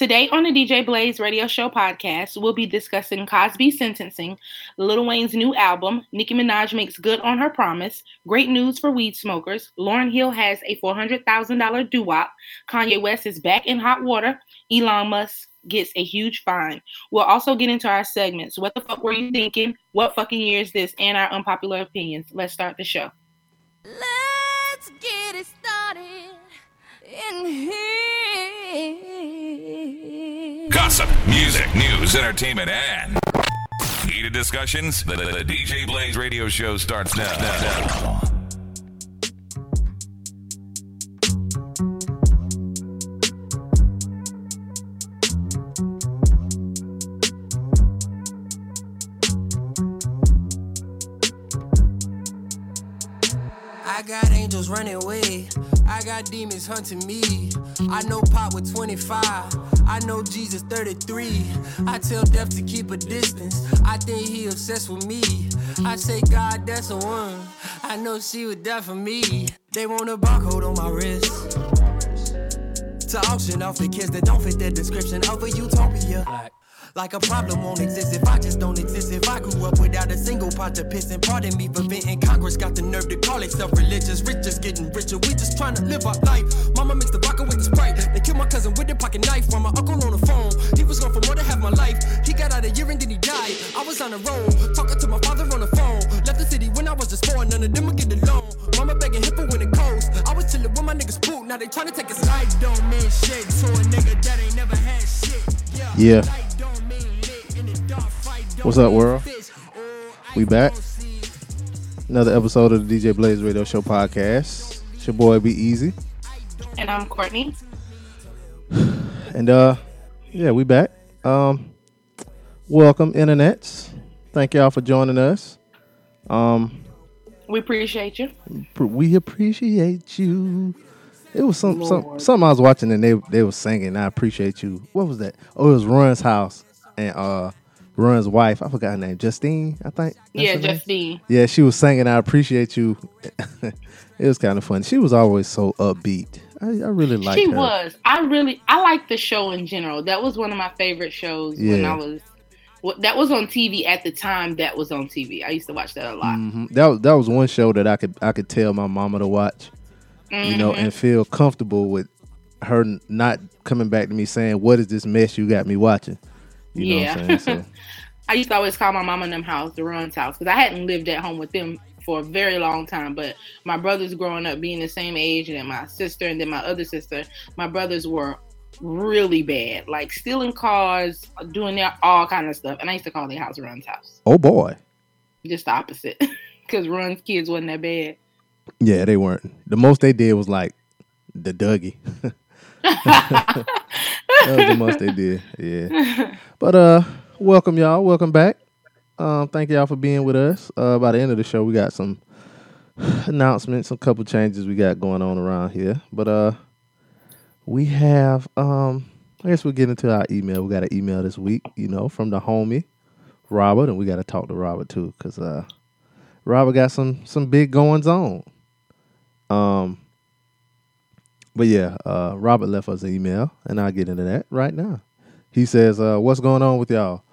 Today on the DJ Blaze Radio Show podcast, we'll be discussing Cosby sentencing, Lil Wayne's new album, Nicki Minaj makes good on her promise, great news for weed smokers, Lauryn Hill has a $400,000 doo-wop, Kanye West is back in hot water, Elon Musk gets a huge fine. We'll also get into our segments. What the fuck were you thinking? What fucking year is this? And our unpopular opinions. Let's start the show. Let's get it started in here. Gossip, music, news, entertainment, and heated discussions. The, the, the DJ Blaze radio show starts now. now. I got angels running away. I got demons hunting me. I know Pop with 25. I know Jesus 33. I tell death to keep a distance. I think he obsessed with me. I say, God, that's the one. I know she would die for me. They want a barcode on my wrist. To auction off the kids that don't fit the description of a utopia. Like a problem won't exist if I just don't exist. If I grew up without a single pot to piss and pardon me for venting. Congress got the nerve to call itself religious. Rich just getting richer. We just trying to live our life. Mama mixed the vodka with the sprite. They killed my cousin with their pocket knife. While my uncle on the phone. He was gone for more than half my life. He got out a year and then he died. I was on the road. Talking to my father on the phone. Left the city when I was just four. None of them would get along. Mama begging hippo when it coast. I was chilling with my niggas poop. Now they trying to take a side. Don't mean shit to a nigga that ain't never had shit. Yeah. Light What's up, world? We back. Another episode of the DJ Blaze Radio Show podcast. It's your boy Be Easy. And I'm Courtney. And uh yeah, we back. Um welcome internets. Thank y'all for joining us. Um We appreciate you. we appreciate you. It was some, some something I was watching and they they was singing. I appreciate you. What was that? Oh, it was Run's house and uh Run's wife. I forgot her name. Justine, I think. Yeah, name? Justine. Yeah, she was singing. I appreciate you. it was kind of fun. She was always so upbeat. I, I really liked She her. was. I really, I like the show in general. That was one of my favorite shows when I was. That was on TV at the time. That was on TV. I used to watch that a lot. hmm That was that was one show that I could I could tell my mama to watch, you know, Mhm. and feel comfortable with her not coming back to me saying, "What is this mess you got me watching?" You know what I'm Yeah. saying? So I used to always call my mom and them house the Run's house because I hadn't lived at home with them for a very long time. But my brothers growing up being the same age, and then my sister, and then my other sister, my brothers were really bad, like stealing cars, doing their all kind of stuff. And I used to call their house Run's house, oh boy, just the opposite, because Run's kids wasn't that bad. yeah, they weren't. The most they did was like the Dougie. that was the most they did. Yeah. But uh, welcome y'all. Welcome back. Um, thank y'all for being with us. Uh, by the end of the show, we got some announcements, a couple changes we got going on around here. But uh, we have um, I guess we'll get into our email. We got an email this week, you know, from the homie Robert, and we got to talk to Robert too, cause uh, Robert got some some big goings on. Um, but yeah, uh, Robert left us an email, and I'll get into that right now. He says, uh, "What's going on with y'all?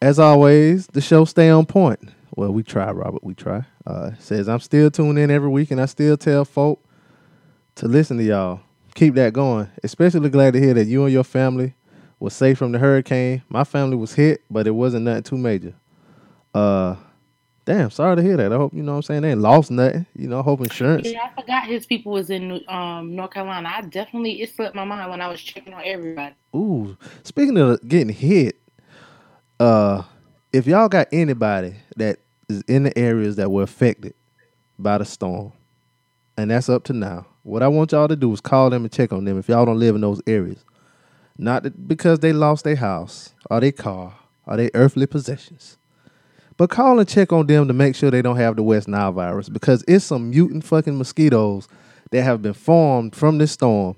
As always, the show stay on point. Well, we try, Robert. We try. Uh, says I'm still tuned in every week, and I still tell folk to listen to y'all. Keep that going. Especially glad to hear that you and your family was safe from the hurricane. My family was hit, but it wasn't nothing too major. Uh, damn, sorry to hear that. I hope you know what I'm saying they ain't lost nothing. You know, I hope insurance. Yeah, I forgot his people was in um, North Carolina. I definitely it slipped my mind when I was checking on everybody. Ooh, speaking of getting hit, uh, if y'all got anybody that is in the areas that were affected by the storm, and that's up to now, what I want y'all to do is call them and check on them if y'all don't live in those areas. Not that- because they lost their house or their car or their earthly possessions. But call and check on them to make sure they don't have the West Nile virus because it's some mutant fucking mosquitoes that have been formed from this storm.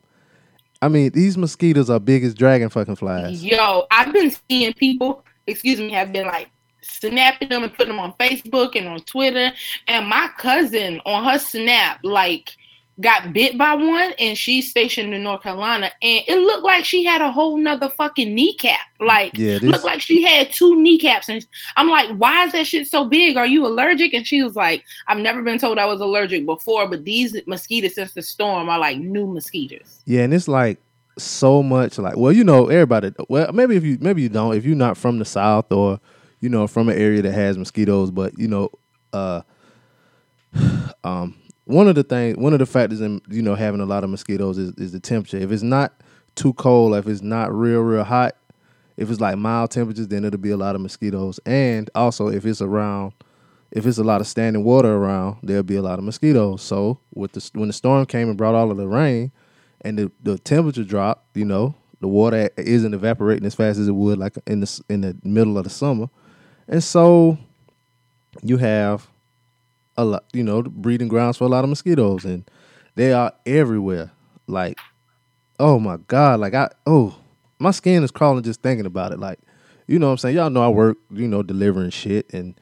I mean, these mosquitoes are big as dragon fucking flies. Yo, I've been seeing people, excuse me, have been like snapping them and putting them on Facebook and on Twitter. And my cousin on her snap, like got bit by one and she's stationed in North Carolina and it looked like she had a whole nother fucking kneecap. Like Yeah, looked like she had two kneecaps and I'm like, why is that shit so big? Are you allergic? And she was like, I've never been told I was allergic before, but these mosquitoes since the storm are like new mosquitoes. Yeah, and it's like so much like well, you know, everybody well, maybe if you maybe you don't, if you're not from the south or you know, from an area that has mosquitoes, but you know, uh um one of the things one of the factors in you know having a lot of mosquitoes is, is the temperature. If it's not too cold, if it's not real, real hot, if it's like mild temperatures, then it'll be a lot of mosquitoes. And also if it's around if it's a lot of standing water around, there'll be a lot of mosquitoes. So with the when the storm came and brought all of the rain, and the, the temperature dropped, you know, the water isn't evaporating as fast as it would like in the in the middle of the summer, and so you have a lot, you know, breeding grounds for a lot of mosquitoes, and they are everywhere. Like, oh my god, like I oh my skin is crawling just thinking about it. Like, you know what I'm saying? Y'all know I work, you know, delivering shit and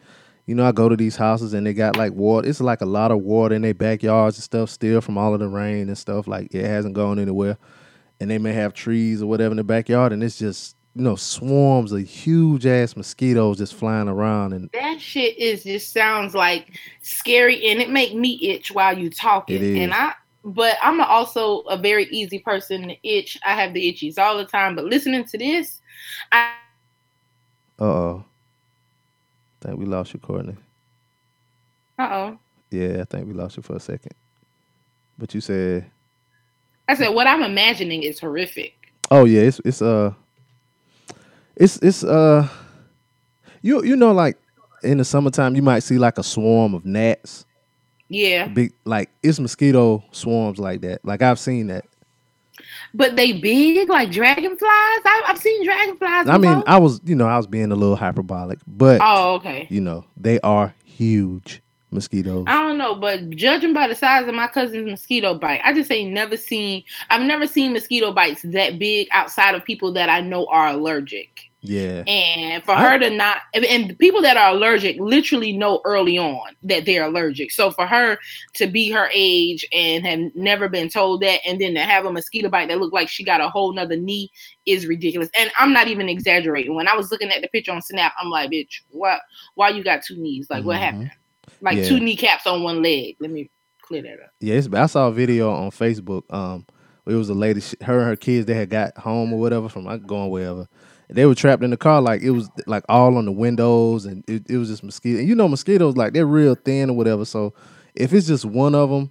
you know, I go to these houses and they got like water. It's like a lot of water in their backyards and stuff still from all of the rain and stuff. Like it hasn't gone anywhere. And they may have trees or whatever in the backyard and it's just, you know, swarms of huge ass mosquitoes just flying around and That shit is just sounds like scary and it make me itch while you talking. It is. And I but I'm also a very easy person to itch. I have the itchies all the time. But listening to this, I uh oh. I think we lost you, Courtney. uh oh. Yeah, I think we lost you for a second. But you said I said what I'm imagining is horrific. Oh yeah, it's it's uh it's it's uh you you know like in the summertime you might see like a swarm of gnats. Yeah. Big like it's mosquito swarms like that. Like I've seen that. But they big like dragonflies. I, I've seen dragonflies. I mean. I was you know, I was being a little hyperbolic, but oh okay. you know, they are huge mosquitoes. I don't know, but judging by the size of my cousin's mosquito bite, I just ain't never seen. I've never seen mosquito bites that big outside of people that I know are allergic. Yeah. And for I- her to not, and- people that are allergic literally know early on that they're allergic. So for her to be her age and have never been told that, and then to have a mosquito bite that looked like she got a whole nother knee is ridiculous. And I'm not even exaggerating. When I was looking at the picture on Snap, I'm like, bitch, what? Why you got two knees? Like, what Mhm. happened? Like Yeah. two kneecaps on one leg. Let me clear that up. Yeah, it's, I saw a video on Facebook. Um, it was a lady, her and her kids, they had got home or whatever from uh, going wherever. They were trapped in the car, like it was like all on the windows, and it, it was just mosquito. And you know, mosquitoes like they're real thin or whatever. So if it's just one of them,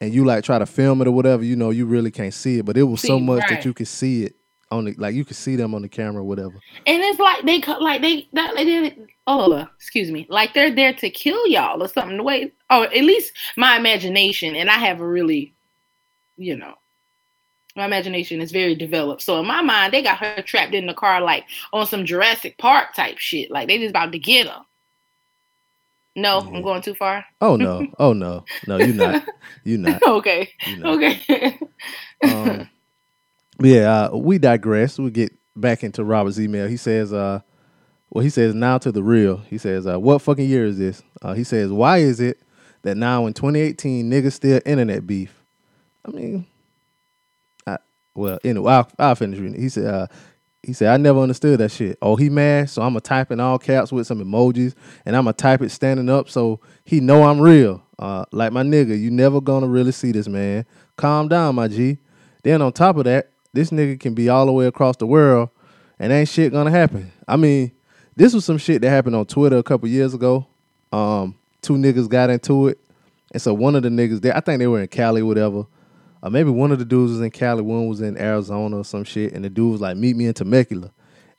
and you like try to film it or whatever, you know, you really can't see it. But it was so much right. that you could see it on the like you could see them on the camera whatever. And it's like they like they that they oh excuse me like they're there to kill y'all or something. The way or at least my imagination and I have a really you know my imagination is very developed. So in my mind, they got her trapped in the car like on some Jurassic Park type shit. Like they just about to get her. No. I'm going too far. Oh no, oh no, no, you're not, you're not. okay, You're not. okay. um, yeah, uh, we digress. We get back into Robert's email. He says, uh, well, he says now to the real. He says, uh, what fucking year is this? Uh, he says, why is it that now in 2018 niggas still internet beef? I mean, I, well, anyway, I'll, I'll finish reading. He said, uh, he said, I never understood that shit. Oh, he mad, so I'm gonna type in all caps with some emojis, and I'm gonna type it standing up so he know I'm real. Uh, like my nigga, you never gonna really see this, man. Calm down, my G. Then on top of that, this nigga can be all the way across the world, and ain't shit gonna happen. I mean, this was some shit that happened on Twitter a couple years ago. Um, two niggas got into it, and so one of the niggas there, I think they were in Cali, whatever. Or maybe one of the dudes was in Cali, one was in Arizona or some shit, and the dude was like, "Meet me in Temecula,"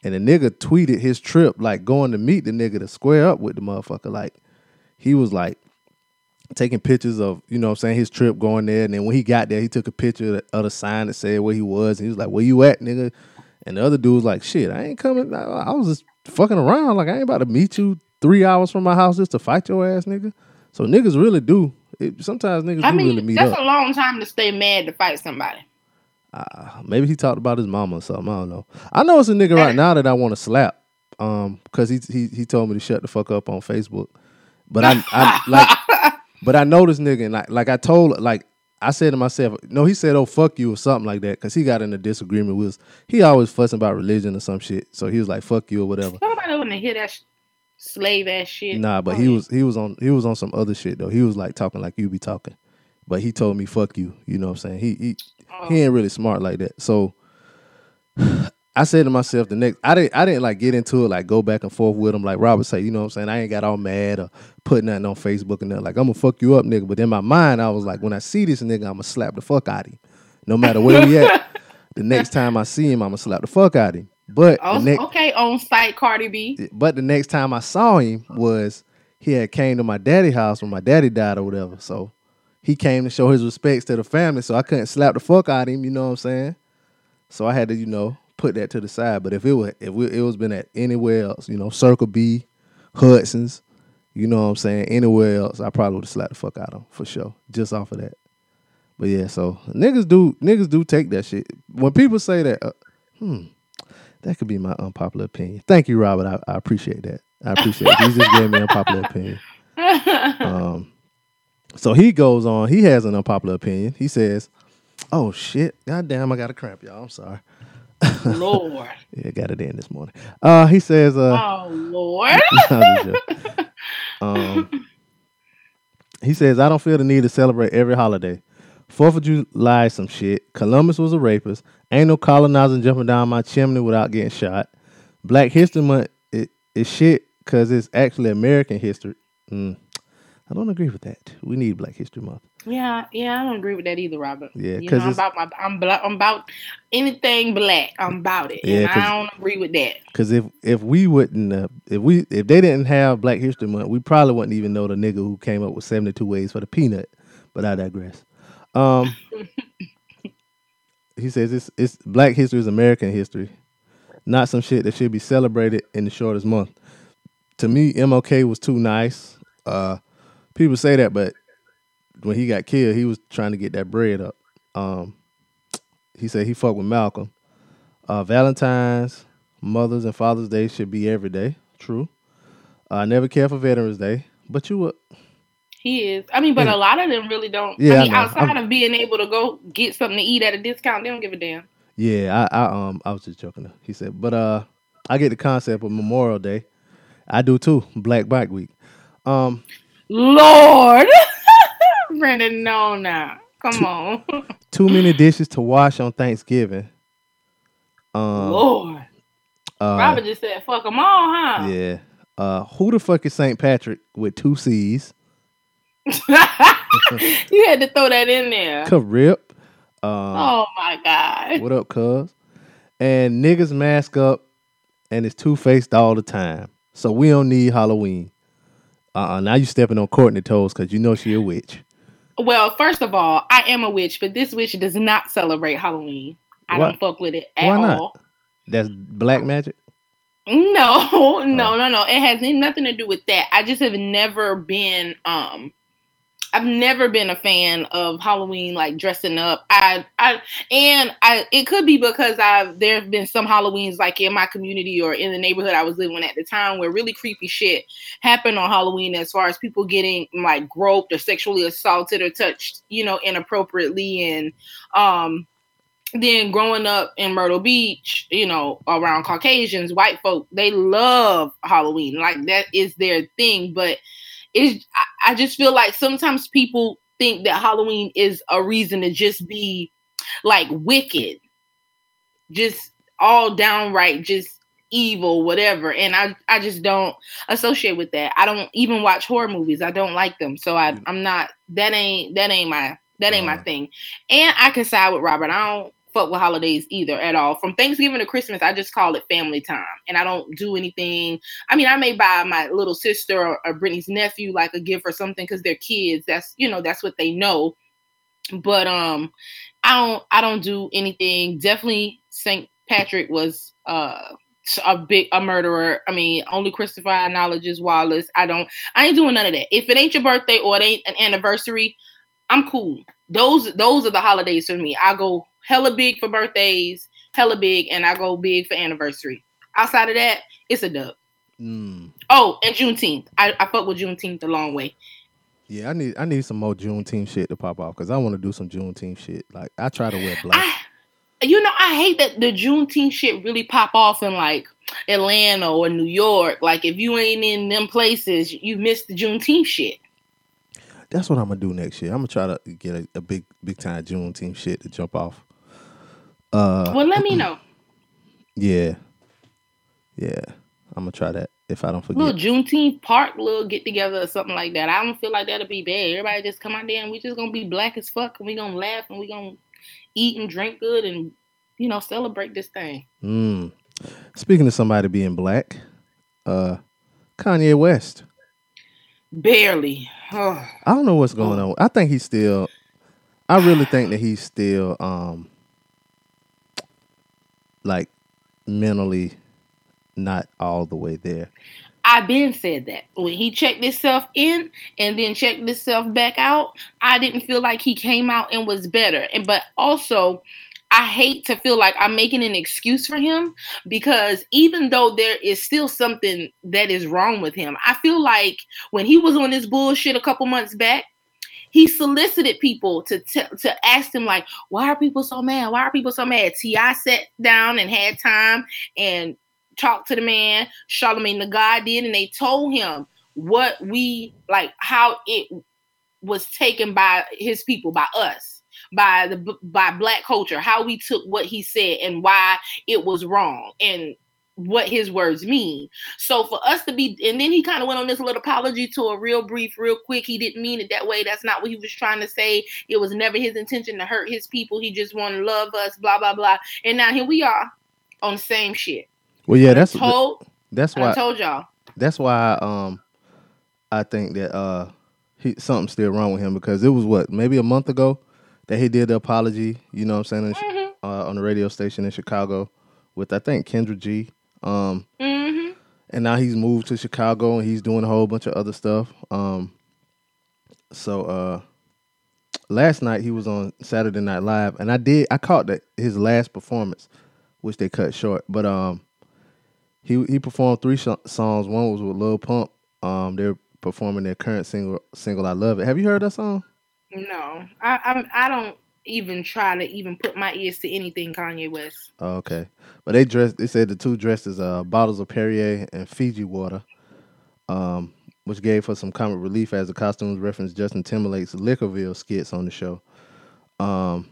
and the nigga tweeted his trip, like going to meet the nigga to square up with the motherfucker. Like he was like taking pictures of, you know what I'm saying, his trip going there. And then when he got there, he took a picture of the, sign that said where he was. And he was like, Where you at, nigga? And the other dude was like, Shit, I ain't coming. I, I was just fucking around. Like, I ain't about to meet you three hours from my house just to fight your ass, nigga. So niggas really do. It, sometimes niggas I do mean, really meet that's up. a long time to stay mad to fight somebody. Uh, maybe he talked about his mama or something. I don't know. I know it's a nigga right now that I want to slap. Um, because he he he told me to shut the fuck up on Facebook. But I, I like but I know this nigga and like like I told like I said to myself, no, he said, "Oh fuck you" or something like that, because he got in a disagreement with. Us. He always fussing about religion or some shit. So he was like, "Fuck you" or whatever. Nobody want to hear that sh- slave ass shit. Nah, but Go he was he was on he was on some other shit though. He was like talking like you be talking, but he told me "fuck you." You know what I'm saying? He he Oh. he ain't really smart like that. So I said to myself the next I didn't I didn't like get into it like go back and forth with him like Robert say. You know what I'm saying? I ain't got all mad or put nothing on Facebook and nothing like I'm gonna fuck you up, nigga. But in my mind, I was like, when I see this nigga, I'm gonna slap the fuck out of him, no matter where we at. The next time I see him, I'm gonna slap the fuck out of him. But Oh, next okay, on site, Cardi B. but the next time I saw him was he had came to my daddy house when my daddy died or whatever. So he came to show his respects to the family. So I couldn't slap the fuck out of him. You know what I'm saying? So I had to, you know, put that to the side. But if it was if it was been at anywhere else, you know, Circle B, Hudson's, you know what I'm saying, anywhere else, I probably would have slapped the fuck out of him for sure, just off of that. But yeah, so niggas do niggas do take that shit. When people say that, uh, hmm, that could be my unpopular opinion. Thank you, Robert. I, I appreciate that. I appreciate it. He just gave me an unpopular opinion. Um, so he goes on. He has an unpopular opinion. He says, "Oh shit, goddamn, I got a cramp, y'all. I'm sorry. Lord. Yeah, got it in this morning." Uh, he says, "Uh, Oh, Lord. I'm just joking. um, he says, I don't feel the need to celebrate every holiday. Fourth of July, some shit. Columbus was a rapist. Ain't no colonizing jumping down my chimney without getting shot. Black History Month is, is shit because it's actually American history. Mm. I don't agree with that. We need Black History Month. Yeah, yeah, I don't agree with that either, Robert. Yeah, because I'm about my, I'm, bla- I'm about anything black. I'm about it, Yeah, I don't agree with that. Because if if we wouldn't, uh, if we if they didn't have Black History Month, we probably wouldn't even know the nigga who came up with seventy two ways for the peanut. But I digress. Um, he says it's it's Black history is American history, not some shit that should be celebrated in the shortest month. To me, MLK was too nice. Uh, people say that, but when he got killed, he was trying to get that bread up. Um, he said he fucked with Malcolm. Uh, Valentine's, Mother's and Father's Day should be every day. True. I never care for Veterans Day, but you would. He is. I mean, but Yeah. a lot of them really don't. Yeah, I I mean, know. outside I'm- of being able to go get something to eat at a discount, they don't give a damn. Yeah, I, I um I was just joking. He said, but uh, I get the concept of Memorial Day. I do too. Black Bike Week. Um, Lord, Brandon, no, now, come on, too many dishes to wash on Thanksgiving. Um, Lord. uh, Robert just said, "Fuck them all, huh?" yeah. Uh, who the fuck is Saint Patrick with two C's? you had to throw that in there. Carip. Um, Oh my god. What up, cuz? And niggas mask up and it's two faced all the time. So we don't need Halloween. Uh uh Now you stepping on Courtney toes because you know she a witch. Well, first of all, I am a witch, but this witch does not celebrate Halloween. I Why- don't fuck with it at why not? all. That's black magic. No, Oh. no, no, no. It has nothing to do with that. I just have never been um I've never been a fan of Halloween like dressing up. I I and I it could be because I've there have been some Halloweens like in my community or in the neighborhood I was living at the time where really creepy shit happened on Halloween as far as people getting like groped or sexually assaulted or touched, you know, inappropriately and um then growing up in Myrtle Beach, you know, around Caucasians, white folk, they love Halloween. Like that is their thing. But I, I just feel like sometimes people think that Halloween is a reason to just be like wicked, just all downright just evil, whatever. And I I just don't associate with that. I don't even watch horror movies. I don't like them. So I I'm not that ain't that ain't my that ain't my Uh-huh. thing. And I can side with Robert. I don't fuck with holidays either at all. From Thanksgiving to Christmas, I just call it family time. And I don't do anything. I mean, I may buy my little sister or, or Brittany's nephew like a gift or something because they're kids. That's you know, that's what they know. But um I don't I don't do anything. Definitely St. Patrick was uh a big a murderer. I mean, only Christopher acknowledges Wallace. I don't I ain't doing none of that. If it ain't your birthday or it ain't an anniversary, I'm cool. Those those are the holidays for me. I go hella big for birthdays, hella big, and I go big for anniversary. Outside of that, it's a dub. Mm. Oh, and Juneteenth. I, I fuck with Juneteenth a long way. Yeah, I need I need some more Juneteenth shit to pop off because I want to do some Juneteenth shit. Like I try to wear black. I, you know, I hate that the Juneteenth shit really pop off in like Atlanta or New York. Like if you ain't in them places, you miss the Juneteenth shit. That's what I'm gonna do next year. I'm gonna try to get a, a big big time Juneteenth shit to jump off. Uh, Well, let me know. yeah, yeah. I'm gonna try that if I don't forget. Little Juneteenth park, little get together or something like that. I don't feel like that'll be bad. Everybody just come out there and we just gonna be black as fuck and we gonna laugh and we gonna eat and drink good and you know celebrate this thing. Mm. Speaking of somebody being black, uh, Kanye West. Barely. Oh, I don't know what's going on. I think he's still. I really think that he's still um like mentally not all the way there. I been said that when he checked himself in and then checked himself back out, I didn't feel like he came out and was better. And but also, I hate to feel like I'm making an excuse for him because even though there is still something that is wrong with him, I feel like when he was on this bullshit a couple months back, he solicited people to t- to ask him like, why are people so mad? Why are people so mad? T.I. sat down and had time and talked to the man. Charlemagne the God did, and they told him what we like, how it was taken by his people, by us, by the by black culture, how we took what he said and why it was wrong and what his words mean. So for us to be, and then he kind of went on this little apology to a real brief, real quick. He didn't mean it that way. That's not what he was trying to say. It was never his intention to hurt his people. He just wanted to love us, blah blah blah. And now here we are on the same shit. Well, yeah, that's told. that's why I told y'all. that's why um I think that uh he something's still wrong with him because it was what maybe a month ago that he did the apology. You know what I'm saying in, Chi- uh, on the radio station in Chicago with I think Kendra G. Um, hmm and now he's moved to Chicago and he's doing a whole bunch of other stuff. Um, so uh, last night he was on Saturday Night Live, and I did I caught that his last performance, which they cut short. But um, he he performed three sh- songs. One was with Lil Pump. Um, they're performing their current single single "I Love It." Have you heard that song? No, I I'm, I don't even try to even put my ears to anything Kanye West. Okay, but they dressed. They said the two dresses, uh, bottles of Perrier and Fiji water, um, which gave her some comic relief as the costumes referenced Justin Timberlake's Liquorville skits on the show. Um,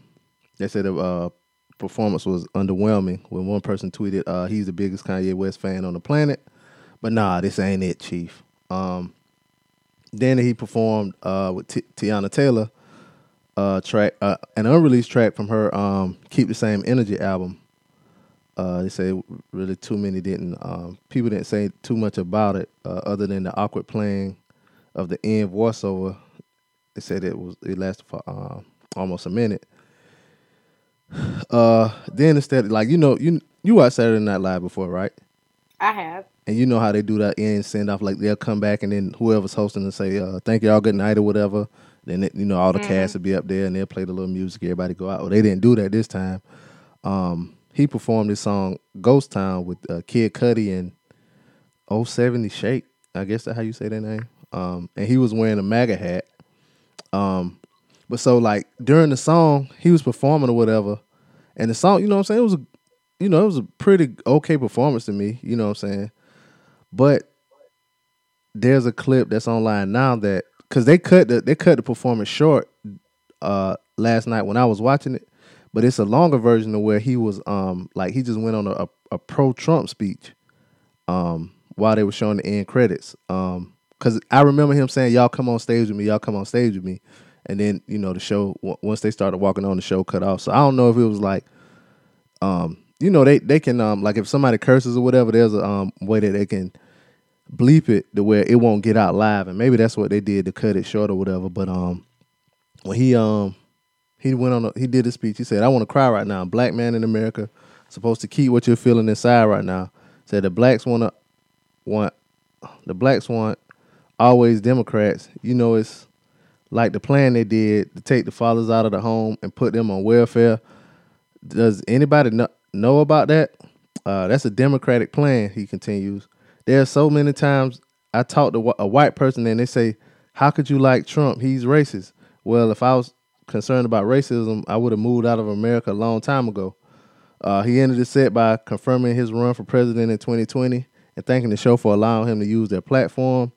they said the uh, performance was underwhelming. When one person tweeted, uh, "He's the biggest Kanye West fan on the planet," but nah, this ain't it, Chief. Um, then he performed uh, with T- Teyana Taylor uh, track, uh, an unreleased track from her um, "Keep the Same Energy" album. Uh, they say really too many didn't. Um, people didn't say too much about it, uh, other than the awkward playing of the end voiceover. They said it was it lasted for uh, almost a minute. Uh, then instead, like you know, you you watched Saturday Night Live before, right? I have. And you know how they do that end send off, like they'll come back and then whoever's hosting will say, uh, "Thank y'all, good night" or whatever. Then it, you know all the cast would be up there and they'll play the little music. Everybody go out. Well, they didn't do that this time. Um, he performed this song "Ghost Town" with uh, Kid Cudi and 070 Shake. I guess that's how you say that name. Um, and he was wearing a MAGA hat. Um, but so like during the song, he was performing or whatever, and the song, you know what I'm saying, it was a, you know, it was a pretty okay performance to me. You know what I'm saying, but there's a clip that's online now that because they cut the they cut the performance short uh last night when I was watching it, but it's a longer version of where he was um like he just went on a, a, a pro Trump speech um while they were showing the end credits um because I remember him saying y'all come on stage with me y'all come on stage with me and then you know the show once they started walking on the show cut off so I don't know if it was like um you know they they can um like if somebody curses or whatever there's a um way that they can bleep it to where it won't get out live and maybe that's what they did to cut it short or whatever but um when he um he went on a, he did a speech he said i want to cry right now. Black man in america supposed to keep what you're feeling inside right now. Said the blacks want to want the blacks want always democrats you know it's like the plan they did to take the fathers out of the home and put them on welfare. Does anybody know, know about that? Uh, that's a democratic plan he continues there are so many times i talk to a white person and they say How could you like Trump? He's racist. Well, if I was concerned about racism, I would have moved out of America a long time ago. Uh, he ended the set by confirming his run for president in 2020 and thanking the show for allowing him to use their platform.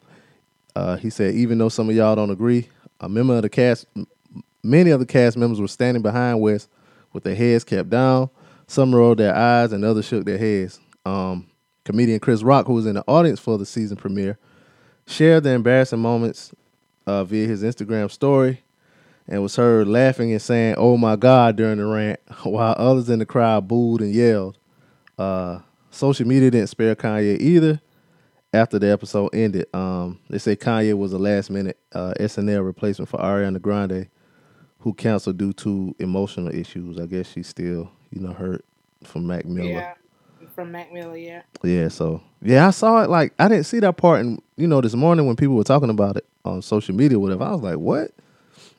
Uh, he said, even though some of y'all don't agree, a member of the cast, many of the cast members were standing behind West with their heads kept down. Some rolled their eyes and others shook their heads. Um, comedian Chris Rock, who was in the audience for the season premiere, shared the embarrassing moments uh, via his Instagram story and was heard laughing and saying, "Oh my God!" during the rant, while others in the crowd booed and yelled. Uh, social media didn't spare Kanye either. After the episode ended, um, they say Kanye was a last-minute uh, SNL replacement for Ariana Grande, who canceled due to emotional issues. I guess she's still, you know, hurt from Mac Miller. Yeah. From Mac Miller, yeah. Yeah, so yeah, I saw it. Like I didn't see that part, and you know, this morning when people were talking about it on social media, or whatever, I was like, "What?"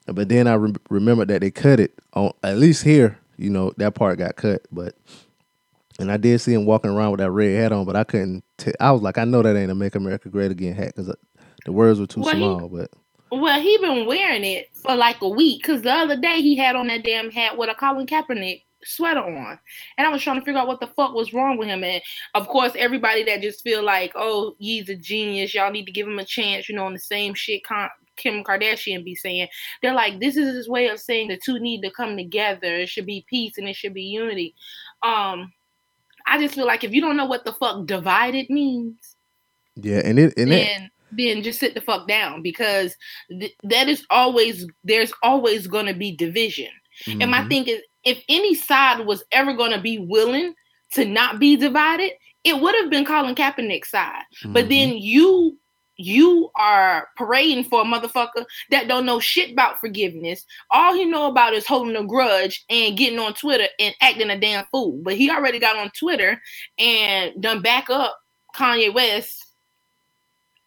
But then I re- remembered that they cut it on at least here. You know, that part got cut, but and I did see him walking around with that red hat on, but I couldn't. T- I was like, I know that ain't a "Make America Great Again" hat because uh, the words were too Well, he- small. But Well, he been wearing it for like a week because the other day he had on that damn hat with a Colin Kaepernick sweater on, and I was trying to figure out what the fuck was wrong with him. And of course, everybody that just feel like, oh, he's a genius, y'all need to give him a chance, you know, on the same shit Con- Kim Kardashian be saying. They're like, this is his way of saying the two need to come together. It should be peace and it should be unity. Um, I just feel like if you don't know what the fuck divided means, yeah, and it and it then then just sit the fuck down because th- that is always there's always going to be division. And my Mhm. thing is, if any side was ever going to be willing to not be divided, it would have been Colin Kaepernick's side. But Mhm. then you you are parading for a motherfucker that don't know shit about forgiveness. All he know about is holding a grudge and getting on Twitter and acting a damn fool. But he already got on Twitter and done back up Kanye West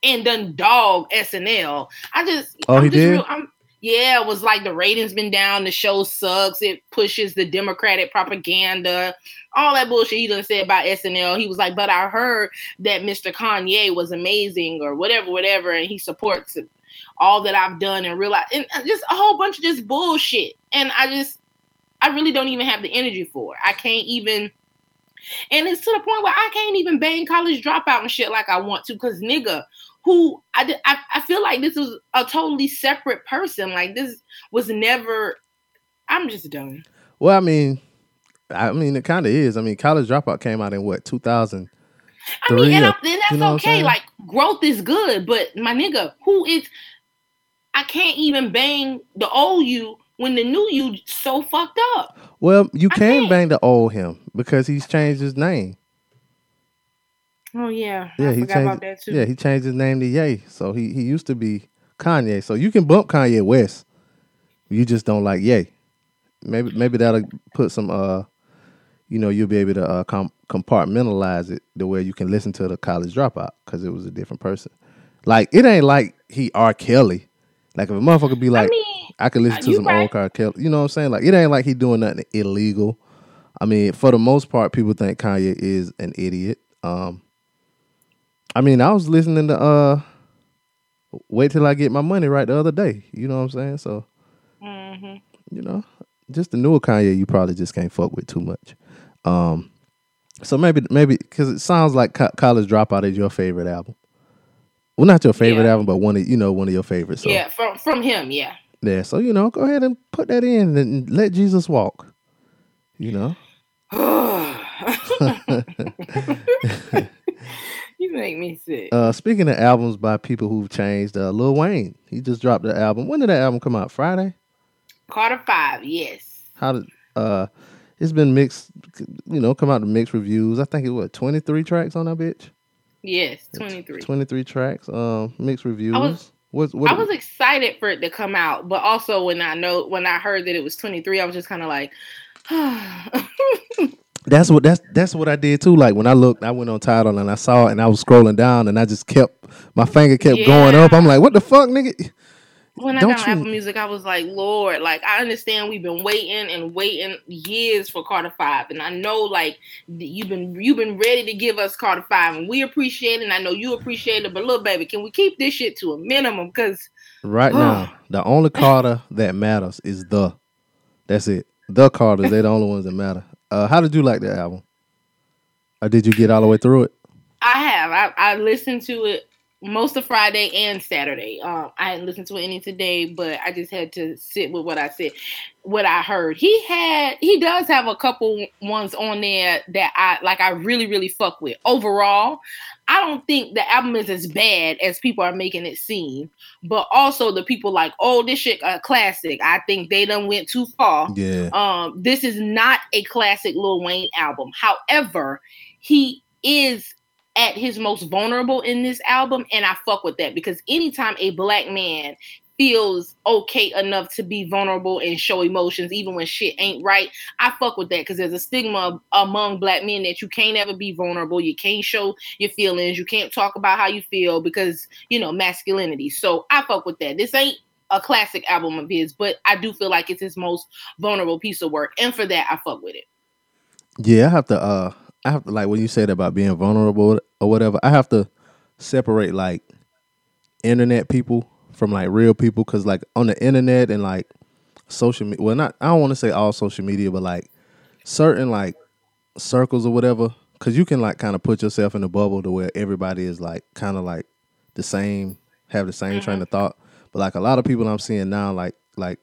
and done dog SNL. I just Oh, I'm he just did? real, I'm, yeah, it was like the ratings been down, the show sucks, it pushes the Democratic propaganda, all that bullshit he done said about SNL. He was like, but I heard that Mr. Kanye was amazing or whatever, whatever, and he supports all that I've done and realize and uh, just a whole bunch of just bullshit. And I just I really don't even have the energy for it. I can't even and it's to the point where I can't even bang college dropout and shit like I want to, cause nigga, who I, I I feel like this was a totally separate person. Like this was never. I'm just done. well, I mean, I mean, it kind of is. I mean, College Dropout came out in what 2000. I mean, and, or- and that's you know okay. Like growth is good, but my nigga, who is? I can't even bang the old you when the new you so fucked up. Well, you I can bang the old him because he's changed his name. Oh yeah, Yeah, I he changed. about that too. Yeah, he changed his name to Ye. So he he used to be Kanye. So you can bump Kanye West. You just don't like Ye. Maybe maybe that'll put some uh, you know, you'll be able to uh, com- compartmentalize it the way you can listen to the college dropout because it was a different person. Like it ain't like he R. Kelly. Like if a motherfucker be like, I mean, I could listen uh, to some right. old R. Kelly. You know what I'm saying? Like it ain't like he doing nothing illegal. I mean, for the most part, people think Kanye is an idiot. Um, I mean, I was listening to uh, "Wait Till I Get My Money" right the other day. You know what I'm saying? So, mhm. you know, just the newer Kanye, you probably just can't fuck with too much. Um, so maybe maybe because it sounds like Co- College Dropout is your favorite album. Well, not your favorite Yeah. album, but one of you know one of your favorites. So. yeah, from from him, yeah. Yeah, so you know, go ahead and put that in and let Jesus walk. You know, you make me sick. uh, speaking of albums by people who've changed, uh, Lil Wayne, he just dropped the album. When did that album come out? Friday. Carter Five, yes. How did? Uh, it's been mixed. You know, come out to mixed reviews. I think it was twenty three tracks on that bitch. Yes, 23. Twenty three tracks. Um, mixed reviews. was- What's what? I was excited for it to come out, but also when I know when I heard that it was 23, I was just kind of like, That's what that's that's what I did too. Like when I looked, I went on Tidal and I saw it and I was scrolling down and I just kept my finger kept going up. I'm like, what the fuck, nigga? when I Don't got on you- Apple Music, I was like, Lord, like I understand we've been waiting and waiting years for Carter Five, and I know like you've been you've been ready to give us Carter Five, and we appreciate it. And I know you appreciate it, but little baby, can we keep this shit to a minimum? Because Right now, the only Carter that matters is the. That's it. The Carters. They're the only ones that matter. Uh, how did you like that album? Or did you get all the way through it? I have I, I listened to it most of Friday and Saturday. Um, I hadn't listened to any today, but I just had to sit with what I said, what I heard. He had, he does have a couple ones on there that I like. I really, really fuck with. Overall, I don't think the album is as bad as people are making it seem. But also the people like, oh, this shit a classic. I think they done went too far. Yeah. Um, this is not a classic Lil Wayne album. However, he is at his most vulnerable in this album, and I fuck with that because anytime a black man feels okay enough to be vulnerable and show emotions, even when shit ain't right, I fuck with that because there's a stigma among black men that you can't ever be vulnerable, you can't show your feelings, you can't talk about how you feel because you know masculinity. So I fuck with that. This ain't a classic album of his, but I do feel like it's his most vulnerable piece of work, and for that I fuck with it. Yeah, I have to uh I have to like when you said about being vulnerable or whatever, I have to separate like internet people from like real people cuz like on the internet and like social media well not I don't want to say all social media but like certain like circles or whatever cuz you can like kind of put yourself in a bubble to where everybody is like kind of like the same have the same train of thought but like a lot of people I'm seeing now like like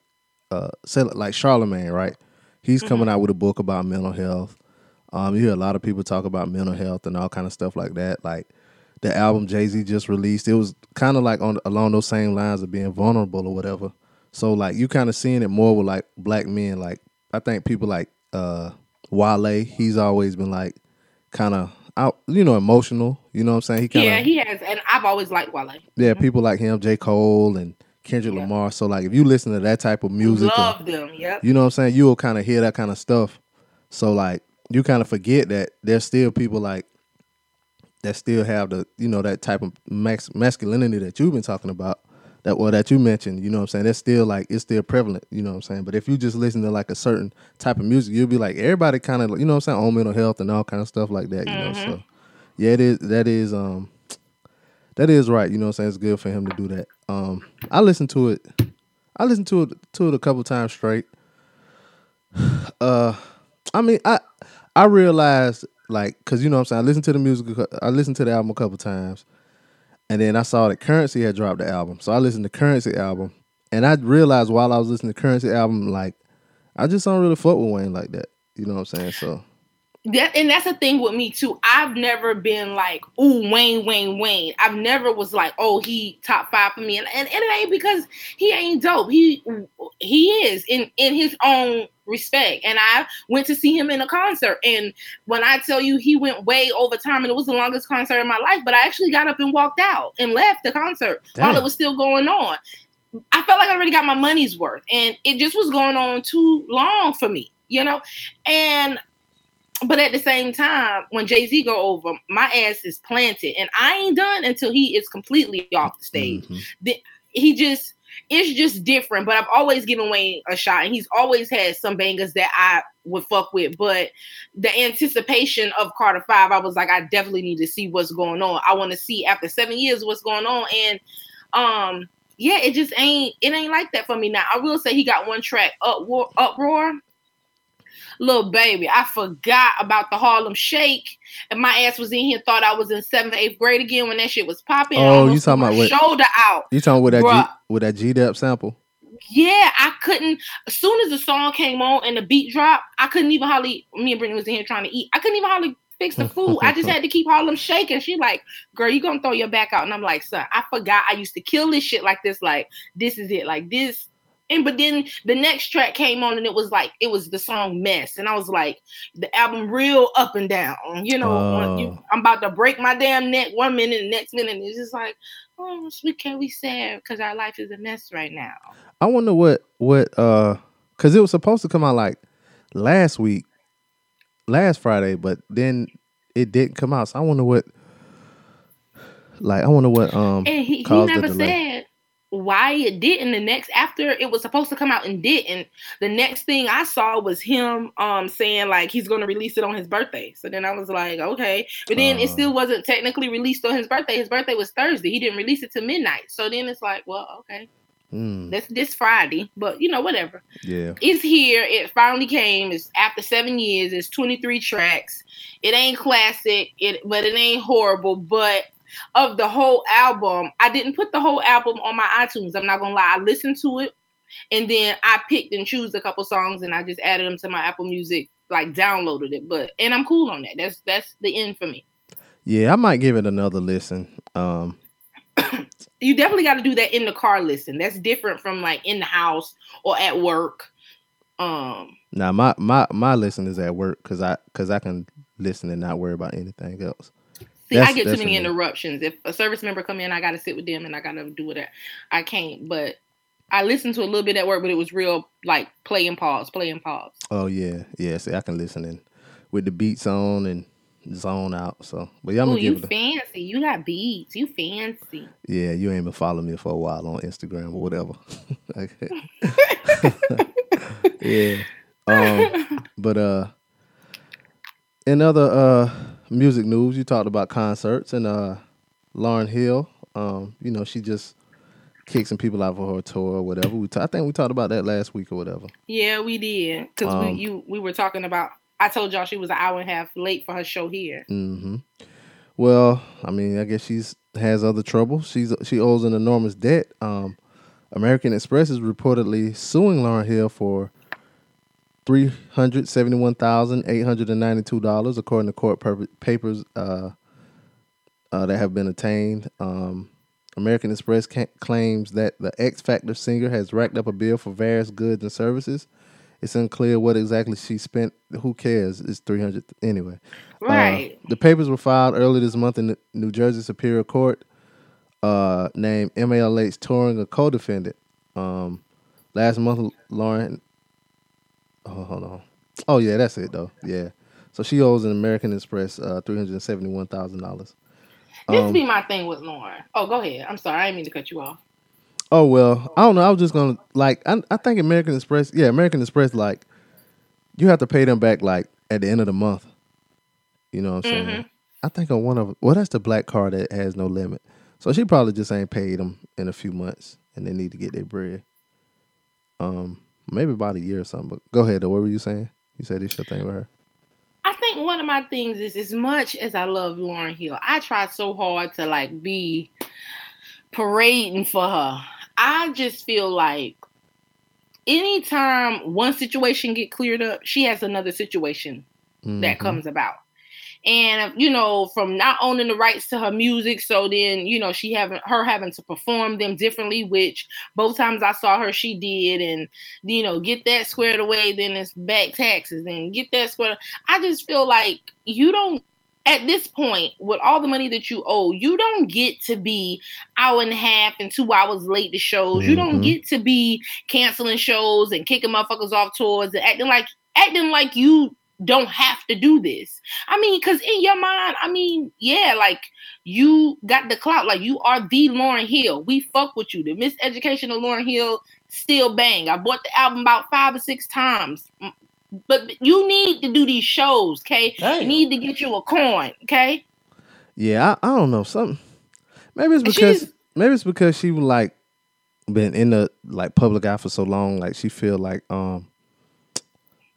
uh say like Charlemagne, right? He's coming out with a book about mental health. Um, you hear a lot of people talk about mental health and all kind of stuff like that. Like the album Jay Z just released, it was kind of like on along those same lines of being vulnerable or whatever. So like you kind of seeing it more with like black men. Like I think people like uh Wale, he's always been like kind of out, you know, emotional. You know what I'm saying? He kind of yeah, he has, and I've always liked Wale. yeah, people like him, J Cole and Kendrick Yeah. Lamar. So like if you listen to that type of music, and- Love them. Yep. you know what I'm saying? You'll kind of hear that kind of stuff. So like you kind of forget that there's still people like that still have the you know that type of max masculinity that you've been talking about that or that you mentioned. You know what I'm saying? That's still like it's still prevalent. You know what I'm saying? But if you just listen to like a certain type of music, you'll be like everybody kind of you know what I'm saying on mental health and all kind of stuff like that. You know, so yeah, it is that is um that is right. You know what I'm saying? It's good for him to do that. Um, I listened to it. I listened to it to it a couple times straight. Uh, I mean, I I realized like because you know what I'm saying. I listened to the music. I listened to the album a couple times, and then I saw that Curren$y had dropped the album. So I listened to Curren$y album, and I realized while I was listening to Curren$y album, like I just don't really fuck with Wayne like that. You know what I'm saying? So That and that's the thing with me too. I've never been like, oh Wayne, Wayne, Wayne." I've never was like, "Oh, he top five for me," and, and, and it ain't because he ain't dope. He he is in in his own respect. And I went to see him in a concert, and when I tell you he went way over time, and it was the longest concert in my life, but I actually got up and walked out and left the concert while it was still going on. I felt like I already got my money's worth, and it just was going on too long for me, you know, and but at the same time, when Jay Z go over, my ass is planted, and I ain't done until he is completely off the stage. mhm. The- he just it's just different. But I've always given Wayne a shot, and he's always had some bangers that I would fuck with. But the anticipation of Carter Five, I was like, I definitely need to see what's going on. I want to see after seven years what's going on, and um. Yeah, it just ain't it ain't like that for me now. I will say he got one track, Uproar, Uproar little baby, I forgot about the Harlem Shake, and my ass was in here thought I was in seventh, eighth grade again when that shit was popping. Oh, you talking about my what- shoulder out? You talking with that G, with that G Dep sample? Yeah, I couldn't. As soon as the song came on and the beat dropped, I couldn't even hardly. Me and Brittany was in here trying to eat. I couldn't even hardly fix the food. I just had to keep Harlem shaking. She like, girl, you gonna throw your back out? And I'm like, son, I forgot I used to kill this shit like this. Like this is it. Like this. And but then the next track came on and it was like it was the song mess, and I was like, the album real up and down. You know, when you- Oh. I'm about to break my damn neck one minute, and next minute it's just like, oh, sweet can we sad because our life is a mess right now. I wonder what what uh because it was supposed to come out like last week, last Friday, but then it didn't come out. So I wonder what like I wonder what um And he, he never said why it didn't the next after it was supposed to come out and didn't the next thing i saw was him um saying like he's going to release it on his birthday. So then i was like okay. But then uh, it still wasn't technically released on his birthday. His birthday was thursday. He didn't release it to midnight. So then it's like well okay. Mm. that's this friday. But you know whatever. Yeah. It's here. It finally came. It's after seven years. It's 23 tracks. It ain't classic. It but it ain't horrible. But of the whole album. I didn't put the whole album on my iTunes. I'm not gonna lie. I listened to it and then I picked and chose a couple songs and I just added them to my Apple Music, like downloaded it. But and I'm cool on that. That's that's the end for me. Yeah, I might give it another listen. Um you definitely got to do that in the car listen. That's different from like in the house or at work. Um now my my my listen is at work because I because I can listen and not worry about anything else. See, that's, I get too many interruptions. If a service member come in, I got to sit with them and I got to do whatever. I can't. But I listened to a little bit at work, but it was real like play and pause, play and pause. Oh yeah, yeah. See, I can listen in with the beats on and zone out. So, but Ooh, gonna you give it. A, fancy. You got beats. You fancy. Yeah, you ain't been following me for a while on Instagram or whatever. Okay. Yeah. Um, but uh, in other uh music news, you talked about concerts and uh Lauryn Hill. Um, you know, she just kicked some people out for her tour or whatever. We t- I think we talked about that last week or whatever. Yeah, we did because um, we you we were talking about. I told y'all she was an hour and a half late for her show here. Mm-hmm. Well, I mean, I guess she's has other trouble. She's she owes an enormous debt. Um, American Express is reportedly suing Lauryn Hill for three hundred seventy one thousand eight hundred and ninety two dollars, according to court papers uh, uh, that have been obtained. Um, American Express claims that the X Factor singer has racked up a bill for various goods and services. It's unclear what exactly she spent. Who cares? It's three hundred anyway. Uh, right. Uh, the papers were filed early this month in the New Jersey Superior Court. Uh, named MALH Touring a co-defendant. Um, last month, Lauryn Oh, hold on. Oh yeah, that's it though. Yeah. So she owes an American Express uh, three hundred seventy one thousand dollars. This um, be my thing with Lauryn. Oh, go ahead. I'm sorry, I didn't mean to cut you off. Oh well, I don't know. I was just gonna like I, I think American Express, yeah, American Express, like you have to pay them back like at the end of the month. You know what I'm saying? Mm-hmm. I think on one of well, that's the black card that has no limit. So she probably just ain't paid them in a few months, and they need to get their bread. Um, maybe about a year or something. But go ahead. Though. What were you saying? You said it's your thing with her. I think one of my things is as much as I love Lauryn Hill, I try so hard to like be parading for her. I just feel like anytime one situation get cleared up, she has another situation mm-hmm. that comes about and you know from not owning the rights to her music so then you know she having her having to perform them differently which both times i saw her she did and you know get that squared away then it's back taxes and get that squared i just feel like you don't at this point, with all the money that you owe, you don't get to be hour and a half and two hours late to shows. Mm-hmm. You don't mm-hmm. get to be canceling shows and kicking motherfuckers off tours and acting like acting like you don't have to do this. I mean, because in your mind, I mean, yeah, like you got the clout, like you are the Lauryn Hill. We fuck with you. The miseducation of Lauryn Hill still bang. I bought the album about five or six times. But you need to do these shows, okay? You need to get you a coin, okay? Yeah, I, I don't know. Something maybe it's because She's, maybe it's because she was like been in the like public eye for so long, like she feel like um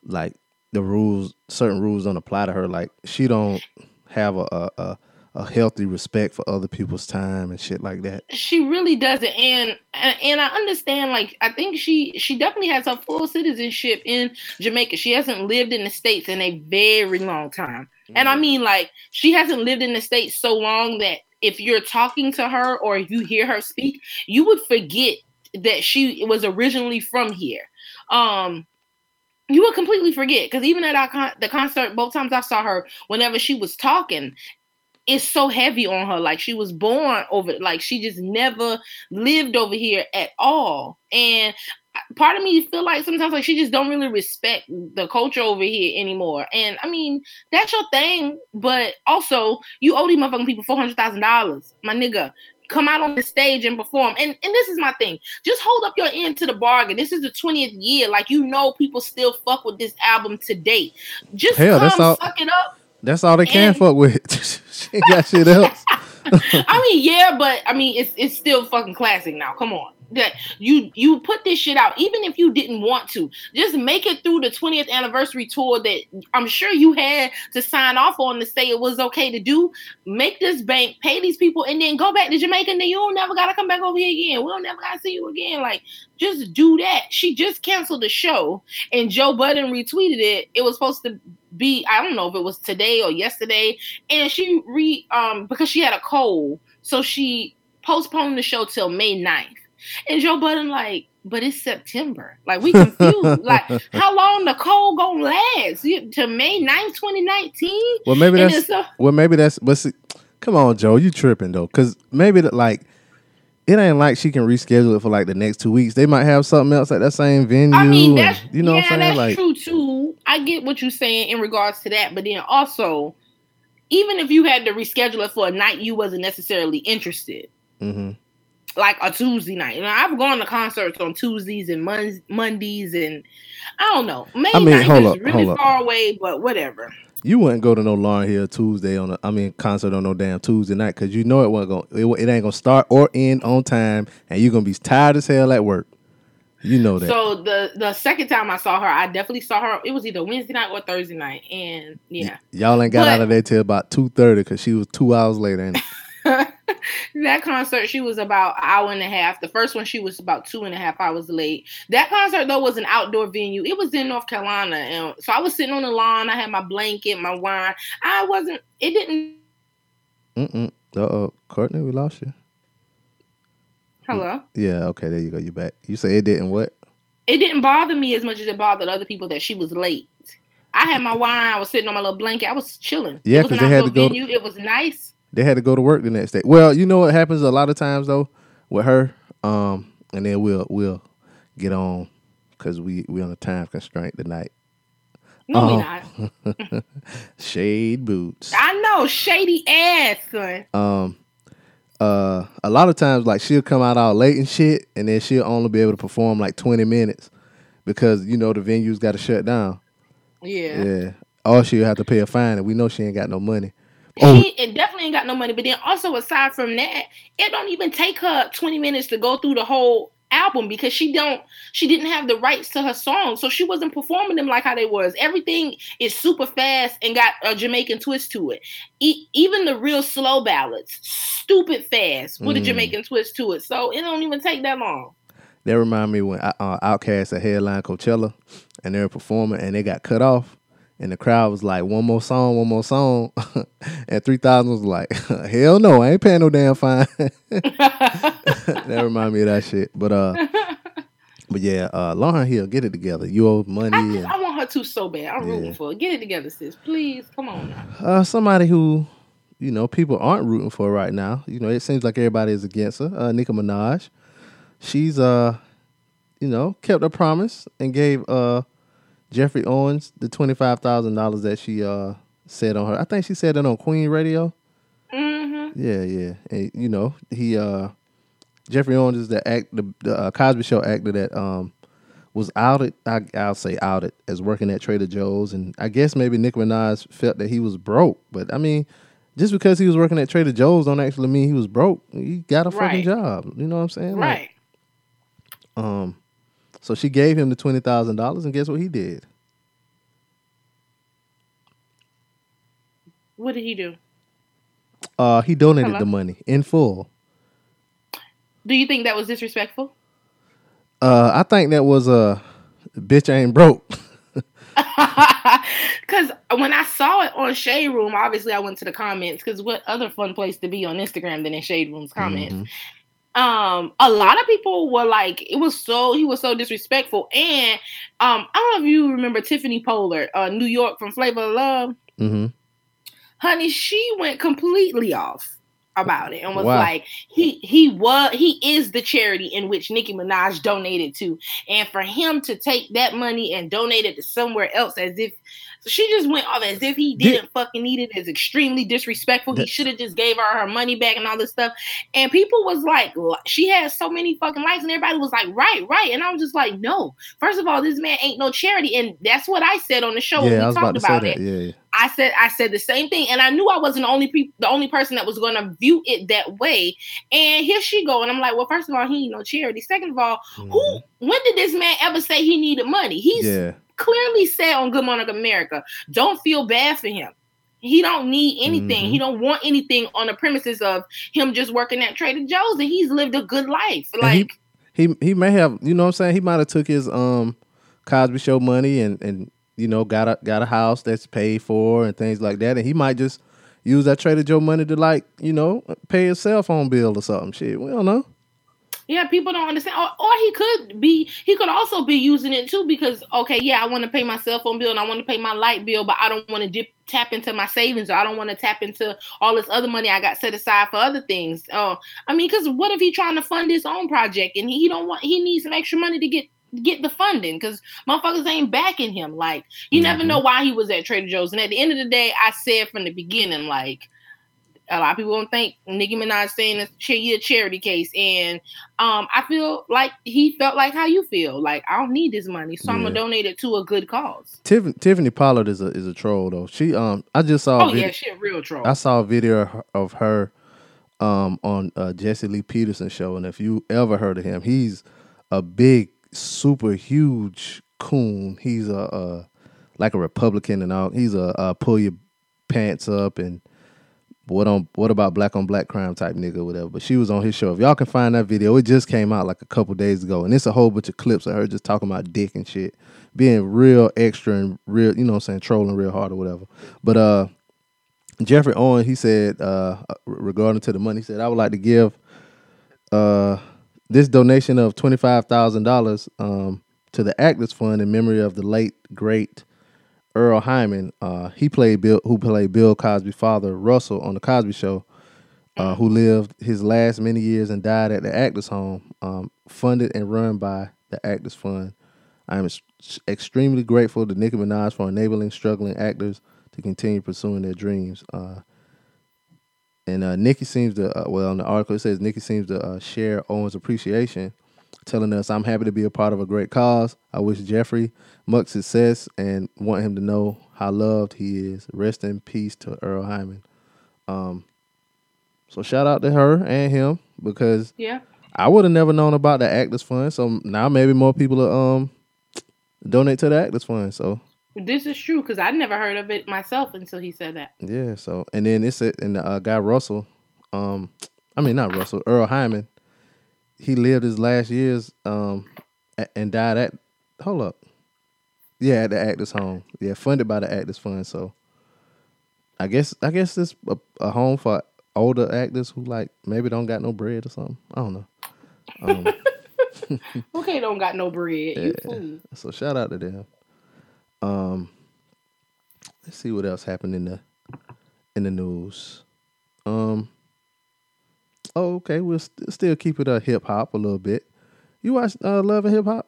like the rules, certain rules don't apply to her. Like she don't have a, a, a healthy respect for other people's time and shit like that. She really doesn't, and and I understand. Like I think she she definitely has her full citizenship in Jamaica. She hasn't lived in the states in a very long time, mm-hmm. and I mean like she hasn't lived in the states so long that if you're talking to her or you hear her speak, you would forget that she was originally from here. Um, you would completely forget because even at our con- the concert, both times I saw her, whenever she was talking, it's so heavy on her. Like she was born over, like she just never lived over here at all. And uh, part of me feel like sometimes like she just don't really respect the culture over here anymore. And I mean, that's your thing, but also you owe these motherfucking people four hundred thousand dollars, my nigga come out on the stage and perform. And and this is my thing. Just hold up your end to the bargain. This is the 20th year. Like you know people still fuck with this album to date. Just Hell, come that's all- suck it up. That's all they can fuck with. she got shit else. I mean, yeah, but I mean, it's it's still fucking classic now. Come on, that you you put this shit out, even if you didn't want to, just make it through the 20th anniversary tour that I'm sure you had to sign off on to say it was okay to do. Make this bank, pay these people, and then go back to Jamaica. And then you don't never gotta come back over here again. We don't never gotta see you again. Like, just do that. She just canceled the show, and Joe Budden retweeted it. It was supposed to be I don't know if it was today or yesterday, and she re um because she had a cold, so she postponed the show till May 9th. And Joe Budden like, but it's September. Like we confused. like how long the cold gonna last? You- To May 9th, 2019? Well, maybe And that's so- well, maybe that's. But see, come on, Joe, you tripping though? Because maybe that like it ain't like she can reschedule it for like the next two weeks. They might have something else at that same venue. I mean, and- that's you know yeah, what I'm saying? that's Like, true too. I get what you're saying in regards to that, but then also, even if you had to reschedule it for a night you wasn't necessarily interested, hmm like a Tuesday night. You know, I've gone to concerts on Tuesdays and Mon- Mondays, and I don't know. Maybe I mean, 9th hold up, really hold up. far away, but whatever. you wouldn't go to no Lauryn Hill Tuesday on a, I mean, concert on no damn Tuesday night because you know it wasn't going. It, it ain't gonna start or end on time, and you're gonna be tired as hell at work. You know that. So the the second time I saw her, I definitely saw her. It was either Wednesday night or Thursday night, and yeah, Y'all ain't got But- out of there till about two thirty because she was two hours later. That concert she was about an hour and a half. The first one she was about two and a half hours late. That concert though was an outdoor venue. It was in North Carolina, and so I was sitting on the lawn. I had my blanket, my wine. I wasn't. It didn't. mm uh oh, Courtney, we lost you. Hello. Yeah, okay, there you go. You back. You say it didn't what? It didn't bother me as much as it bothered other people that she was late. I had my wine. I was sitting on my little blanket. I was chilling. Yeah, it was 'cause an they had to go- venue. It was nice. They had to go to work the next day. Well, you know what happens a lot of times though with her, um, and then we'll we'll get on because we we on a time constraint tonight. No, Oh. we not. Shade boots. I know, shady ass, son. Um, uh, a lot of times like she'll come out all late and shit, and then she'll only be able to perform like twenty minutes because you know the venue's got to shut down. Yeah. Yeah, or she'll have to pay a fine, and we know she ain't got no money. Oh, She it definitely ain't got no money. But then also aside from that, it don't even take her 20 minutes to go through the whole album because she don't she didn't have the rights to her songs. So she wasn't performing them like how they was. Everything is super fast and got a Jamaican twist to it. E- even the real slow ballads, stupid fast with a Mm. Jamaican twist to it. So it don't even take that long. That remind me when uh, Outkast a headline Coachella, and they were performing, and they got cut off, and the crowd was like, "One more song, one more song," and three thousand was like, "Hell no, I ain't paying no damn fine." that remind me of that shit. But uh, but yeah, uh, Lauryn Hill, get it together. You owe money, I, and I want her to so bad. I'm rooting for her. Get it together, sis. Please, come on now. uh, somebody who you know people aren't rooting for right now. You know, it seems like everybody is against her. Uh, Nicki Minaj, she's uh, you know, kept her promise and gave uh Geoffrey Owens the twenty five thousand dollars that she uh said on her. I think she said it on Queen Radio. Mm-hmm. Yeah, yeah, and you know he uh Geoffrey Owens is the act the, the uh, Cosby Show actor that um was outed. I, I'll say outed as working at Trader Joe's, and I guess maybe Nicki Minaj felt that he was broke. But I mean, just because he was working at Trader Joe's don't actually mean he was broke. He got a fucking Right. job. You know what I'm saying? Like, Right. um, so she gave him the twenty thousand dollars, and guess what he did? What did he do? Uh, he donated Hello? the money in full. Do you think that was disrespectful? Uh, I think that was a bitch ain't broke. Because when I saw it on Shade Room, obviously I went to the comments. Because what other fun place to be on Instagram than in Shade Room's comments? Mhm. Um, a lot of people were like, it was so he was so disrespectful. And um, I don't know if you remember Tiffany Pollard, uh, New York from Flavor of Love. hmm honey, she went completely off about it and was Wow. like, he he was he is the charity in which Nicki Minaj donated to, and for him to take that money and donate it to somewhere else as if So she just went off as if he Did- didn't fucking need it, as extremely disrespectful. He should have just gave her her money back and all this stuff. And people was like, she had so many fucking likes, and everybody was like, right, right. And I was just like, no. First of all, this man ain't no charity, and that's what I said on the show when yeah, we I was talked about that. it. Yeah, yeah. I said I said the same thing, and I knew I wasn't the only people, the only person that was going to view it that way. And here she go, and I'm like, well, first of all, he ain't no charity. Second of all, who? When did this man ever say he needed money? He's Mm-hmm. Yeah, clearly said on Good Morning America, don't feel bad for him. He don't need anything. Mhm. He don't want anything on the premises of him just working at Trader Joe's, and he's lived a good life. And he- Like, he he may have, you know what I'm saying? He might have took his um Cosby show money and and you know got a got a house that's paid for and things like that, and he might just use that Trader Joe money to like you know pay his cell phone bill or something. Shit, we don't know. Yeah, people don't understand. Or, or he could be, he could also be using it too because, okay, yeah, I want to pay my cell phone bill and I want to pay my light bill, but I don't want to dip tap into my savings or I don't want to tap into all this other money I got set aside for other things. Oh, I mean, because what if he trying to fund his own project and he, don't want, he needs some extra money to get get the funding because motherfuckers ain't backing him. Like, you never Mhm. know why he was at Trader Joe's. And at the end of the day, I said from the beginning, like, a lot of people don't think Nicki Minaj saying it's a charity case, and um, I feel like he felt like how you feel. Like I don't need this money, so I'm gonna donate it to a good cause. Tiffany Tiffany Pollard is a is a troll though. She um I just saw a Oh video, yeah, she a real troll. I saw a video of her, um on uh, Jesse Lee Peterson show, and if you ever heard of him, he's a big, super huge coon. He's a uh, like a Republican and all. He's a uh, pull your pants up and what on what about black on black crime type nigga whatever. But she was on his show. If y'all can find that video, it just came out like a couple days ago, and it's a whole bunch of clips of her just talking about dick and shit, being real extra and real, you know, what I'm saying trolling real hard or whatever. But uh. Geoffrey Owen, he said, uh, regarding to the money, he said, I would like to give uh, this donation of twenty five thousand dollars um, to the Actors Fund in memory of the late great Earle Hyman. Uh, he played Bill, who played Bill Cosby's father, Russell, on the Cosby Show, uh, who lived his last many years and died at the Actors Home, um, funded and run by the Actors Fund. I am ex- extremely grateful to Nicki Minaj for enabling struggling actors to continue pursuing their dreams. Uh, and uh, Nicki seems to, uh, well, in the article it says Nicki seems to uh, share Owen's appreciation, telling us, I'm happy to be a part of a great cause. I wish Geoffrey much success and want him to know how loved he is. Rest in peace to Earle Hyman. Um, so shout out to her and him because yeah, I would have never known about the Actors Fund. So now maybe more people will um, donate to the Actors Fund. So this is true because I never heard of it myself until he said that. Yeah, so and then it's a, and the uh, guy Russell, um, I mean not Russell, Earle Hyman, he lived his last years um and died at hold up, yeah, at the Actors Home, yeah, funded by the Actors Fund. So I guess I guess it's a, a home for older actors who like maybe don't got no bread or something. I don't know. Um, Okay, don't got no bread. You fool. So shout out to them. Um, let's see what else happened in the in the news. Um, oh, okay, we'll st- still keep it a hip hop a little bit. You watch uh, Love and Hip Hop?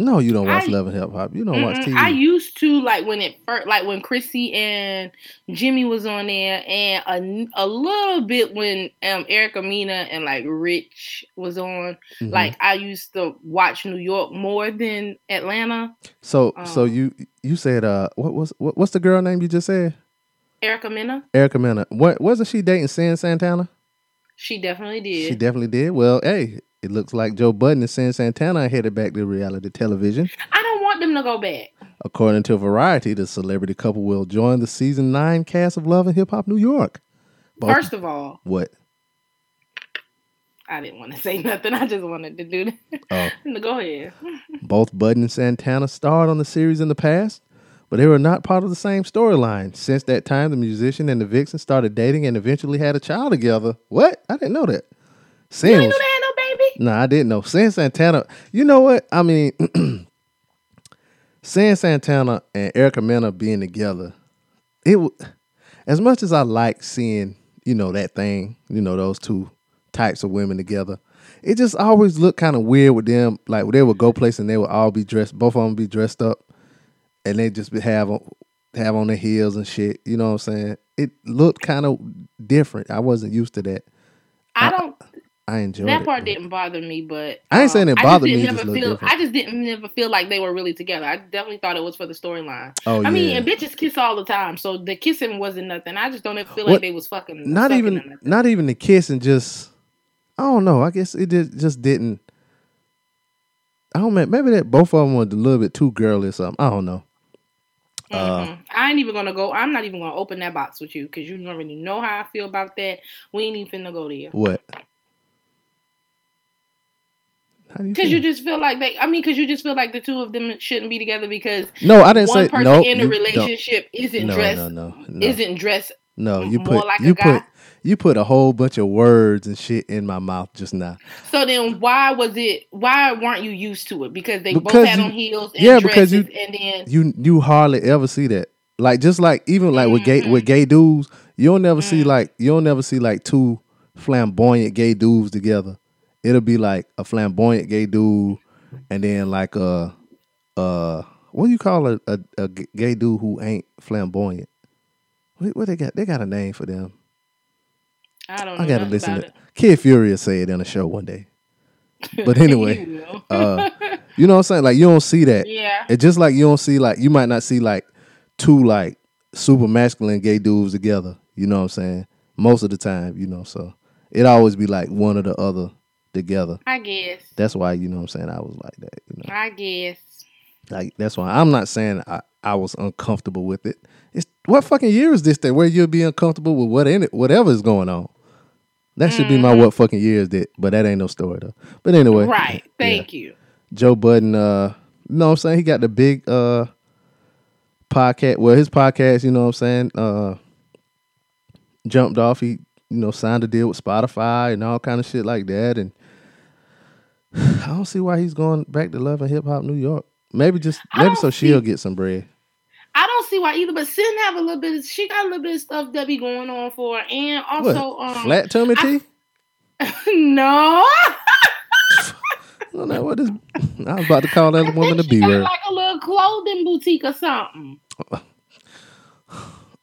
No, you don't watch I- Love and Hip Hop. You don't watch TV. I used to like when it first, like when Chrissy and Jimmy was on there, and a, a little bit when um Erica Mena and like Rich was on. Mhm. Like I used to watch New York more than Atlanta. so so um, you you said uh what was what, what's the girl name you just said? Erica Mena, Erica Mena. What wasn't she dating Cyn Santana? she definitely did. She definitely did. Well, hey, it looks like Joe Budden and Cyn Santana are headed back to reality television. I don't want them to go back. According to Variety, the celebrity couple will join the season nine cast of Love and Hip Hop New York. Both- First of all, what? I didn't want to say nothing. I just wanted to do that. Oh, go ahead. both Budden and Santana starred on the series in the past, but they were not part of the same storyline. Since that time, the musician and the vixen started dating and eventually had a child together. What? I didn't know that. Cyn no. I didn't know. Cyn Santana. You know what? I mean, Cyn Santana and Erica Mena being together. It as much as I like seeing, you know, that thing, you know, those two types of women together. It just always looked kind of weird with them. Like they would go place and they would all be dressed. Both of them be dressed up and they just have on have on their heels and shit. You know what I'm saying? It looked kind of different. I wasn't used to that. I don't. I enjoyed That part didn't bother me, but I ain't saying it just bothered me, never feel. different. I just didn't never feel like they were really together. I definitely thought it was for the storyline. Oh I mean, and bitches kiss all the time, so the kissing wasn't nothing. I just don't ever feel What- like they was fucking. not even not even the kissing. just I don't know. I guess it just, just didn't. I don't know. Maybe that both of them were a little bit too girly or something. I don't know. Uh, Mhm. I ain't even gonna go. I'm not even gonna open that box with you because you don't really know how I feel about that. We ain't even gonna go there. what? Do you Because you just feel like they. I mean, because you just feel like the two of them shouldn't be together because no, I didn't one say person no. in a don't. relationship isn't No, dressed no, no, no. isn't dressed. no, you put like a you put you put a whole bunch of words and shit in my mouth just now. So then, why was it? Why weren't you used to it? Because they both had you- on heels and yeah, because you- and then You you hardly ever see that. Like just like even like with Mm-hmm. gay with gay dudes, you don't never see like you don't never see like two flamboyant gay dudes together. It'll be like a flamboyant gay dude, and then like a uh what do you call a a gay dude who ain't flamboyant? What, what they got? They got a name for them. I don't. Know I gotta listen to it. Kid Fury will say it in a show one day. But anyway, You uh, you know what I'm saying? Like you don't see that. yeah. It's just like you don't see like you might not see like two like super masculine gay dudes together. You know what I'm saying? Most of the time, you know. So it always be like one or the other together. I guess. That's why you know what I'm saying. I was like that. You know, I guess. like that's why I'm not saying I, I was uncomfortable with it. It's what fucking year is this? That where you'll be uncomfortable with what in it, whatever is going on. That should be my what fucking year is that? But that ain't no story though. But anyway, Right. yeah. Thank you. Joe Budden, uh, you know what I'm saying? He got the big uh podcast. Well, his podcast, you know what I'm saying, uh jumped off. He, you know, signed a deal with Spotify and all kind of shit like that. And I don't see why he's going back to Love and Hip Hop New York. Maybe just maybe so she'll get some bread. I don't see why either, but Cyn have a little bit. Of, she got a little bit of stuff that be going on for, her. and also, what? um, Flat tummy I- tea? no, I don't know what is. I was about to call that woman she word like a little clothing boutique or something.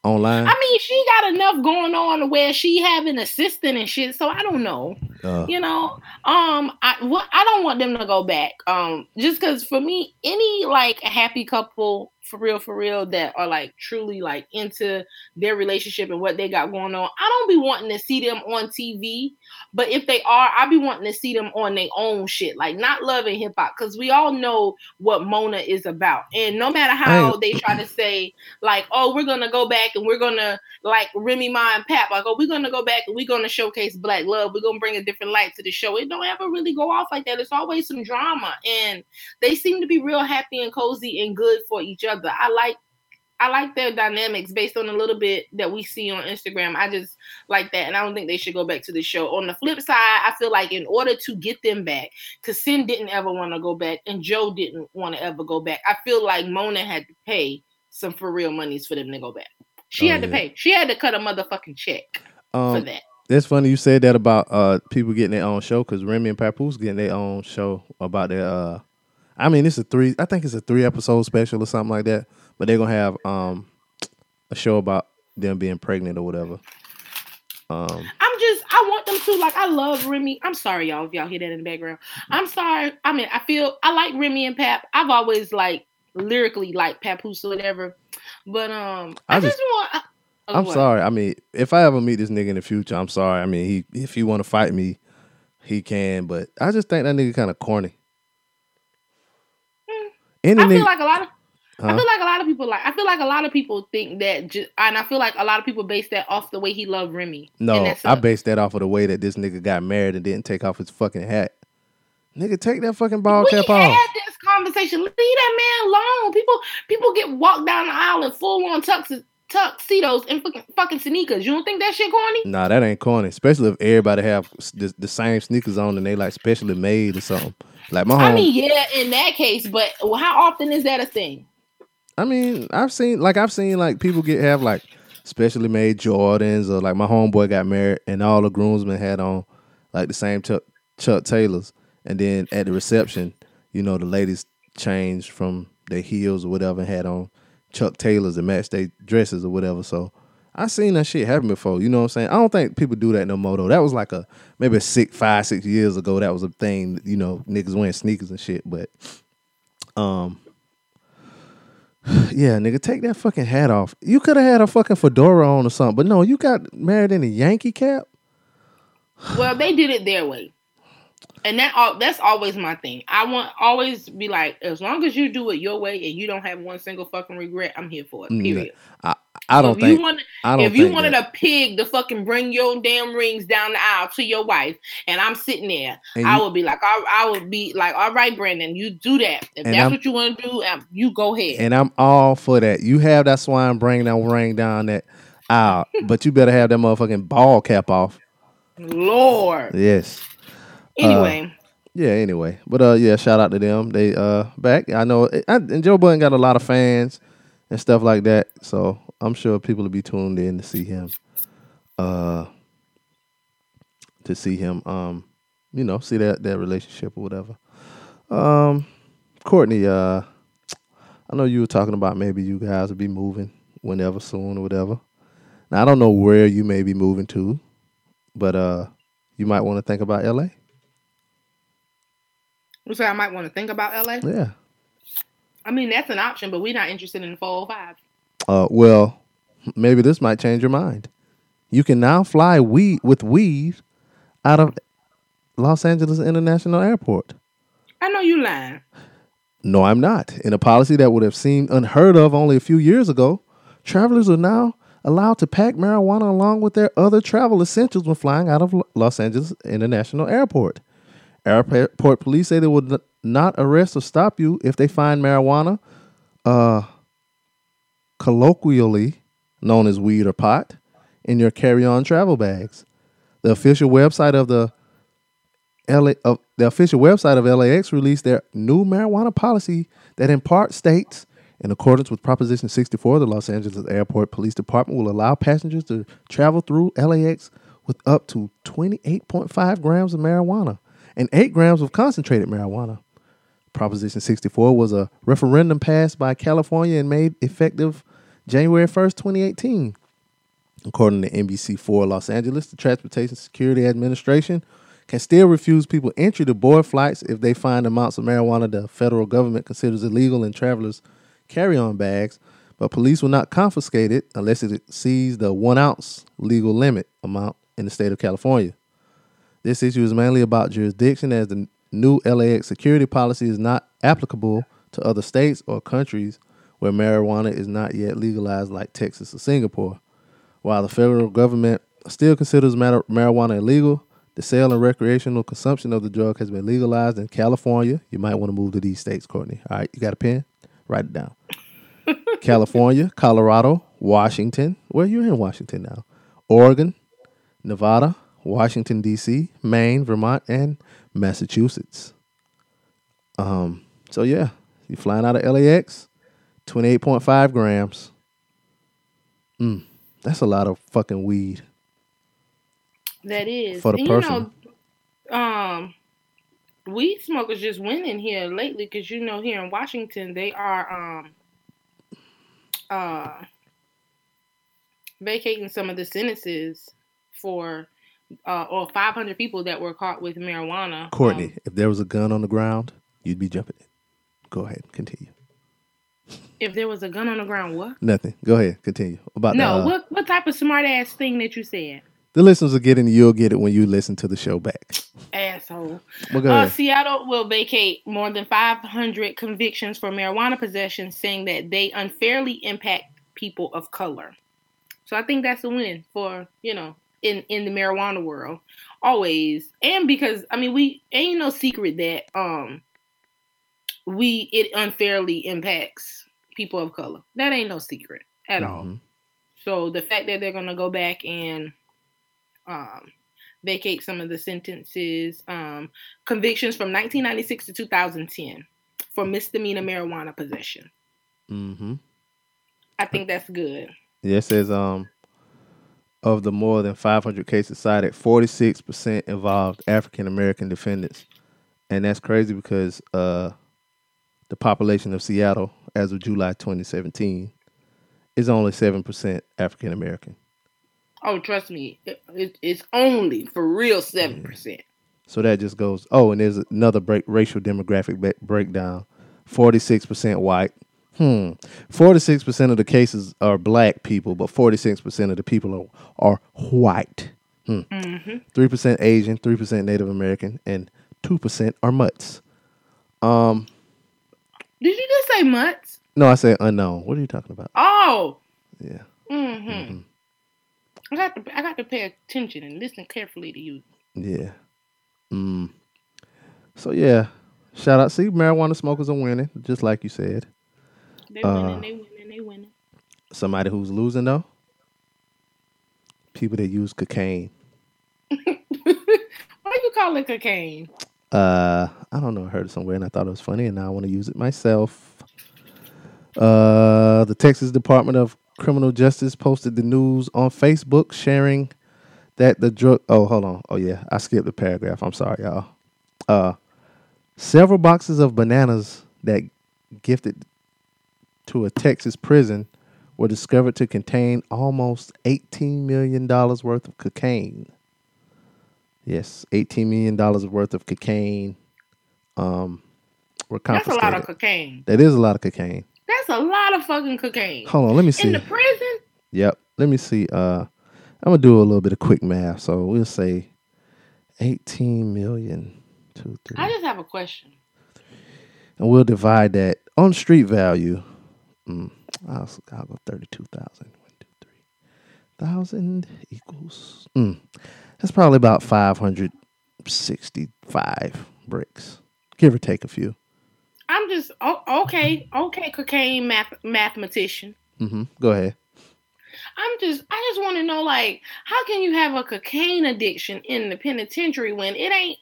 Online. I mean, she got enough going on where she have an assistant and shit. So I don't know. Uh, You know, um, I what I don't want them to go back. Um, just because for me, any like happy couple for real, for real that are like truly like into their relationship and what they got going on, I don't be wanting to see them on TV. But if they are, I be wanting to see them on their own shit, like not Love and Hip Hop, because we all know what Mona is about. And no matter how they try to say like, oh, we're gonna go back and we're gonna like Remy Ma and Pap, like, oh, we're gonna go back and we're gonna showcase black love. We're gonna bring a different light to the show. It don't ever really go off like that. It's always some drama, and they seem to be real happy and cozy and good for each other. I like. I like their dynamics based on a little bit that we see on Instagram. I just like that, and I don't think they should go back to the show. On the flip side, I feel like in order to get them back, because Cyn didn't ever want to go back, and Joe didn't want to ever go back. I feel like Mona had to pay some for real monies for them to go back. She Oh, had to pay. She had to cut a motherfucking check for um, that. It's funny you said that about uh people getting their own show because Remy and Papoose getting their own show about their uh I mean it's a three I think it's a three episode special or something like that. But they're gonna have um a show about them being pregnant or whatever. Um I'm just, I want them to like. I love Remy. I'm sorry, y'all, if y'all hear that in the background. I'm sorry. I mean, I feel I like Remy and Pap. I've always like lyrically like Papoose or whatever, but um, I, I just, just- want. I, oh, I'm what? sorry. I mean, if I ever meet this nigga in the future, I'm sorry. I mean, he if he want to fight me, he can. But I just think that nigga kind of corny. Any Hmm. I nigga, feel like a lot of. I feel like a lot of people like. I feel like a lot of people think that, and I feel like a lot of people base that off the way he loved Remy. no, I based that off of the way that this nigga got married and didn't take off his fucking hat. Nigga, take that fucking ball we cap had this conversation. Leave that man alone. People, people get walked down the aisle in full on tux, tuxedos and fucking fucking sneakers. You don't think that shit corny? Nah, that ain't corny. Especially if everybody have the, the same sneakers on and they like specially made or something. Like my home. I mean, yeah, in that case, but how often is that a thing? I mean, I've seen like I've seen like people get have like specially made Jordans or like my homeboy got married and all the groomsmen had on like the same Chuck, Chuck Taylors, and then at the reception, you know, the ladies changed from their heels or whatever and had on Chuck Taylors and matched their dresses or whatever. So I seen that shit happen before. You know what I'm saying? I don't think people do that no more though. That was like a maybe six, five, six years ago. That was a thing. You know, niggas wearing sneakers and shit. But um, yeah, nigga, take that fucking hat off. You could have had a fucking fedora on or something. But no, you got married in a Yankee cap. Well, they did it their way. And that all that's always my thing. I want always be like, as long as you do it your way and you don't have one single fucking regret, I'm here for it. Mm, Period. I, I don't if think. you want, I don't if you wanted that. a pig to fucking bring your damn rings down the aisle to your wife, and I'm sitting there, And I you- would be like, I, I would be like, all right, Brandon, you do that. If that's I'm- what you want to do, um, you go ahead. and I'm all for that. You have that swine bring that ring down that aisle, but you better have that motherfucking ball cap off. Lord. Yes. Anyway, Yeah. Anyway, but uh, yeah, shout out to them. They uh back. I know, I, and Joe Budden got a lot of fans and stuff like that. So I'm sure people will be tuned in to see him. Uh, to see him. Um, you know, see that that relationship or whatever. Um, Courtney. Uh, I know you were talking about maybe you guys will be moving whenever soon or whatever. Now I don't know where you may be moving to, but uh, you might want to think about L.A. You say I might want to think about LA. Yeah. I mean, that's an option, but we're not interested in the 405. Uh, well, maybe this might change your mind. You can now fly weed with weed out of Los Angeles International Airport. I know you lying. No, I'm not. In a policy that would have seemed unheard of only a few years ago, travelers are now allowed to pack marijuana along with their other travel essentials when flying out of Los Angeles International Airport. Airport police say they will not arrest or stop you if they find marijuana, uh, colloquially known as weed or pot, in your carry-on travel bags. The official website of the LA, the official website of LAX released their new marijuana policy that in part states, in accordance with Proposition 64, the Los Angeles Airport Police Department will allow passengers to travel through LAX with up to 28.5 grams of marijuana and 8 grams of concentrated marijuana. Proposition 64 was a referendum passed by California and made effective January 1st, 2018. According to NBC4 Los Angeles, the Transportation Security Administration can still refuse people entry to board flights if they find amounts of marijuana the federal government considers illegal in travelers' carry on bags, but police will not confiscate it unless it exceeds the one ounce legal limit amount in the state of California. This issue is mainly about jurisdiction as the new LAX security policy is not applicable to other states or countries where marijuana is not yet legalized, like Texas or Singapore. While the federal government still considers mar- marijuana illegal, the sale and recreational consumption of the drug has been legalized in California. You might want to move to these states, Courtney. All right, you got a pen? Write it down. California, Colorado, Washington. Where you in Washington now? Oregon, Nevada, Washington D.C., Maine, Vermont, and Massachusetts. Um. So yeah, you flying out of LAX, twenty eight point five grams. Mm, that's a lot of fucking weed. That is. For the and person. you know, um, weed smokers just went in here lately because you know here in Washington they are um uh vacating some of the sentences for uh or 500 people that were caught with marijuana. Courtney, Um, if there was a gun on the ground, you'd be jumping it. Go ahead, continue. if there was a gun on the ground, what? Nothing. Go ahead, continue. About No, the, uh, what what type of smart ass thing that you said? the listeners are getting. you'll get it when you listen to the show back. Asshole. Well, Uh. Seattle will vacate more than 500 convictions for marijuana possession, saying that they unfairly impact people of color. So I think that's a win for you know in in the marijuana world always, and because I mean we ain't no secret that um we it unfairly impacts people of color. That ain't no secret at all. Mhm. So the fact that they're gonna go back and um, vacate some of the sentences, um, convictions from 1996 to 2010 for misdemeanor marijuana possession. mm-hmm. I think that's good. Yeah, it says um of the more than 500 cases cited, 46% involved African American defendants, and that's crazy because uh the population of Seattle as of July 2017 is only 7% African American. Oh, trust me, it, it, it's only for real seven percent. So that just goes. Oh, and there's another break, racial demographic breakdown. Forty-six percent white. Hmm. Forty-six percent of the cases are black people, but forty-six percent of the people are, are white. Hmm. 3 percent Asian, three percent Native American, and two percent are mutts. Um. Did you just say mutts? No, I said unknown. What are you talking about? Oh, Yeah. mm-hmm. I got to I got to pay attention and listen carefully to you. Yeah. Mm. So yeah. Shout out. See, marijuana smokers are winning, just like you said. They Uh, winning, they winning, they winning. Somebody who's losing though. People that use cocaine. Why you call it cocaine? Uh, I don't know. I heard it somewhere and I thought it was funny, and now I want to use it myself. Uh, the Texas Department of Criminal Justice posted the news on Facebook, sharing that the drug. Oh, hold on. Oh yeah, I skipped the paragraph. I'm sorry, y'all. Uh, several boxes of bananas that gifted to a Texas prison were discovered to contain almost 18 million dollars worth of cocaine. Yes, eighteen million dollars worth of cocaine. Um, were That's a lot of cocaine. That is a lot of cocaine. That's a lot of fucking cocaine. Hold on, let me see. In the prison? Yep, let me see. Uh, I'm gonna do a little bit of quick math. So we'll say eighteen million, two, three, I just have a question. and we'll divide that on street value. Mm, I'll, I'll go thirty-two thousand. One, two, three thousand equals. Mm, that's probably about five hundred sixty-five bricks, give or take a few. I'm just oh, okay, okay, cocaine math mathematician. hmm Go ahead. I'm just I just want to know like how can you have a cocaine addiction in the penitentiary when it ain't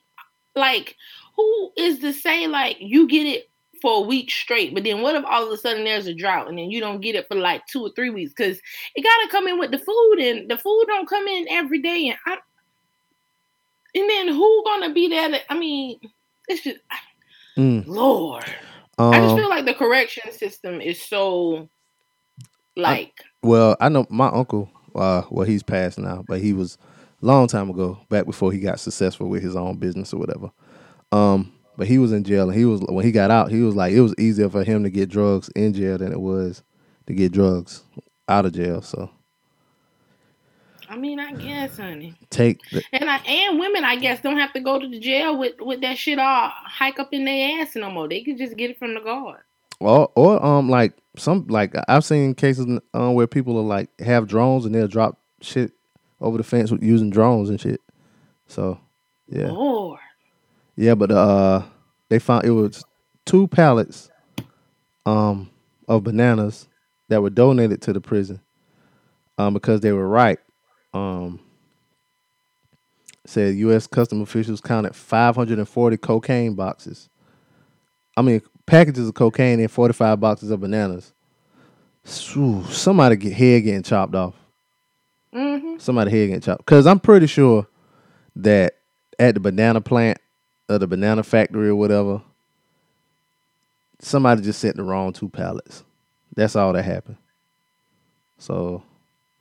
like who is to say like you get it for a week straight, but then what if all of a sudden there's a drought and then you don't get it for like two or three weeks because it gotta come in with the food and the food don't come in every day and I and then who gonna be there? To, I mean, it's just Mm. Lord. I just Um, feel like the correction system is so like Well, I know my uncle. Uh, well, he's passed now, but he was a long time ago, back before he got successful with his own business or whatever. Um, but he was in jail, and he was when he got out, he was like it was easier for him to get drugs in jail than it was to get drugs out of jail. So I mean, I guess, honey. take the, And I and women, I guess, don't have to go to the jail with with that shit all hike up in their ass no more. They can just get it from the guard. or or um like some like I've seen cases uh, where people are like have drones and they'll drop shit over the fence with using drones and shit. So yeah. Lord, Yeah, but uh, they found it was two pallets um of bananas that were donated to the prison um because they were ripe. Um said U.S. custom officials counted 540 cocaine boxes. I mean packages of cocaine and 45 boxes of bananas. Somebody get head getting chopped off. hmm Somebody head getting chopped. Because I'm pretty sure that at the banana plant or the banana factory or whatever, somebody just sent the wrong two pallets. That's all that happened. So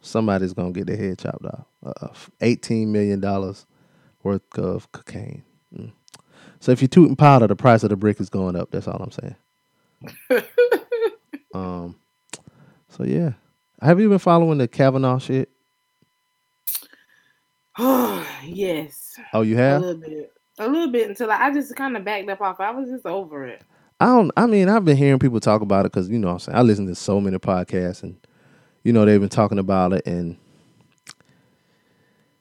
somebody's gonna get their head chopped off. Uh, Eighteen million dollars worth of cocaine. Mm. So if you're tooting powder, the price of the brick is going up. That's all I'm saying. um. So yeah, have you been following the Kavanaugh shit? Oh yes, Oh, you a have. little bit, a little bit until I, I just kind of backed up off. I was just over it. I don't. I mean, I've been hearing people talk about it because you know, I'm saying I listen to so many podcasts, and you know they've been talking about it, and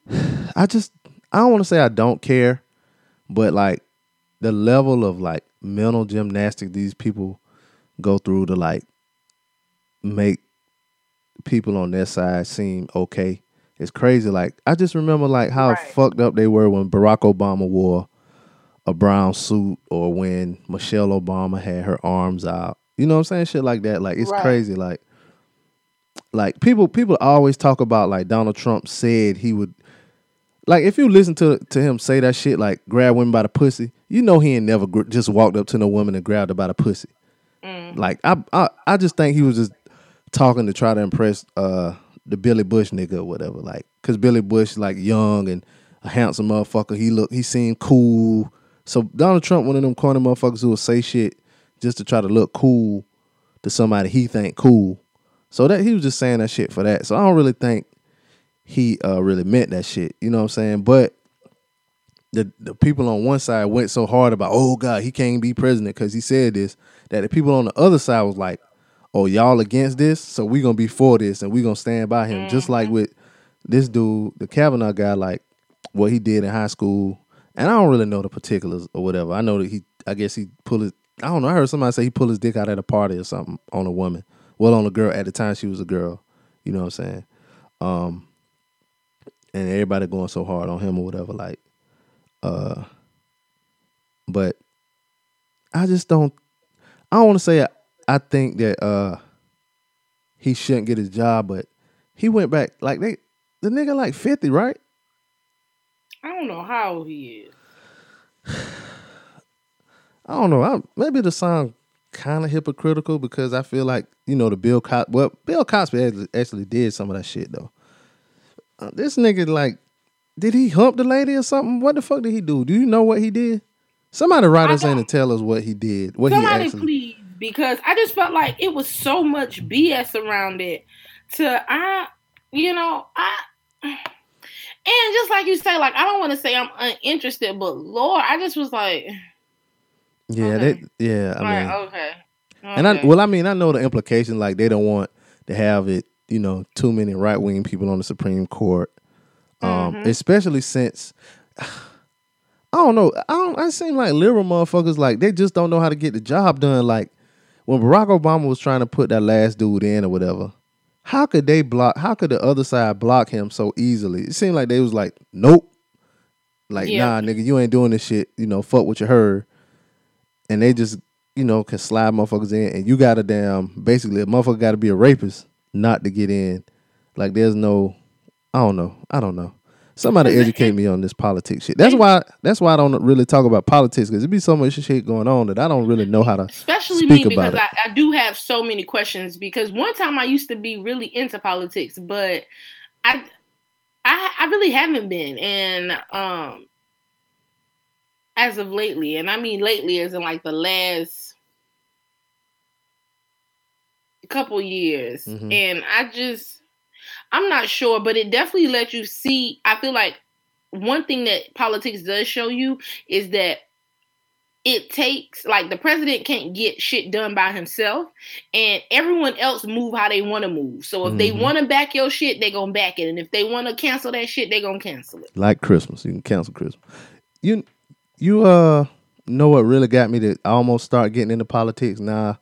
I just I don't want to say I don't care, but like the level of like mental gymnastics these people go through to like make people on their side seem okay. It's crazy. Like I just remember like how Right. fucked up they were when Barack Obama wore a brown suit or when Michelle Obama had her arms out. You know what I'm saying? Shit like that. Like it's Right. crazy. Like like people people always talk about like Donald Trump said he would like if you listen to to him say that shit like grab women by the pussy, you know he ain't never gr- just walked up to no woman and grabbed her by the pussy. Mm. Like I, I I just think he was just talking to try to impress uh the Billy Bush nigga or whatever. Like, cause Billy Bush like young and a handsome motherfucker. He look he seemed cool. So Donald Trump, one of them corny motherfuckers who will say shit just to try to look cool to somebody he think cool. So that he was just saying that shit for that. So I don't really think he uh really meant that shit. You know what I'm saying? But the the people on one side went so hard about, oh God, he can't be president because he said this, that the people on the other side was like, oh, y'all against this, so we gonna be for this and we gonna stand by him. Just like with this dude, the Kavanaugh guy, like what he did in high school. And I don't really know the particulars or whatever. I know that he I guess he pulled his I don't know, I heard somebody say he pulled his dick out at a party or something on a woman. Well on a girl at the time she was a girl. You know what I'm saying? Um and everybody going so hard on him or whatever, like uh but I just don't I don't want to say I, think that uh he shouldn't get his job, but he went back like they the nigga like 50, right? I don't know how old he is. I don't know. I, maybe the sound kind of hypocritical because I feel like you know the Bill Cosby. Well, Bill Cosby actually, actually did some of that shit though. Uh, this nigga like, did he hump the lady or something? What the fuck did he do? Do you know what he did? Somebody write us in and tell us what he did. What Somebody he actually. please, because I just felt like it was so much BS around it. To I, you know, I, and just like you say, like I don't want to say I'm uninterested, but Lord, I just was like, Yeah, Okay. that. Yeah, I mean, right, okay, and I well, I mean, I know the implication. Like they don't want to have it. You know, too many right wing people on the Supreme Court. Um, Mhm. especially since I don't know. I don't. I seem like liberal motherfuckers like they just don't know how to get the job done. Like when Barack Obama was trying to put that last dude in or whatever, how could they block? How could the other side block him so easily? It seemed like they was like, nope. Like Yeah. nah, nigga, you ain't doing this shit. You know, fuck what you heard. And they just, you know, can slide motherfuckers in, and you got to damn basically a motherfucker got to be a rapist not to get in. Like there's no, I don't know, I don't know. Somebody educate me on this politics shit. That's why. That's why I don't really talk about politics because there be so much shit going on that I don't really know how to. especially speak me about because it. I, I do have so many questions. Because one time I used to be really into politics, but I, I, I really haven't been, and um, as of lately, and I mean lately as in like the last couple years, Mhm. and I just, I'm not sure, but it definitely lets you see. I feel like one thing that politics does show you is that it takes like the president can't get shit done by himself and everyone else move how they want to move so if they Mhm. want to back your shit they gonna back it and if they want to cancel that shit they gonna cancel it Like Christmas, you can cancel Christmas. You, you uh know what really got me to almost start getting into politics. Now,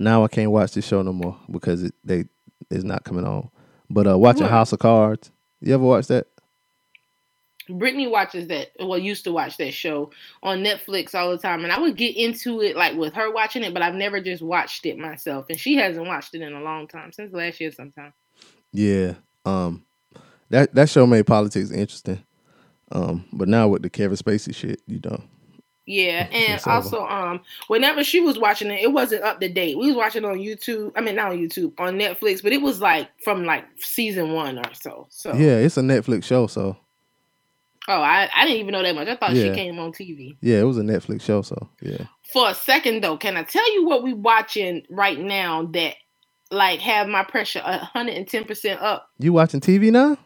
now I can't watch this show no more because it they it's not coming on. But uh watching What? House of Cards. You ever watch that? brittany watches that well used to watch that show on netflix all the time and i would get into it like with her watching it but i've never just watched it myself and she hasn't watched it in a long time since last year sometime Yeah. Um that that show made politics interesting. Um, but now with the Kevin Spacey shit, you know. Yeah, and also, um, whenever she was watching it, it wasn't up to date. We was watching it on YouTube. I mean, not on YouTube, on Netflix, but it was like from like season one or so. So, Yeah, it's a Netflix show, so oh, I, I didn't even know that much. I thought Yeah. she came on TV. yeah, it was a Netflix show, so yeah. For a second though, can I tell you what we watching right now that like have my pressure hundred and ten percent up? You watching TV now?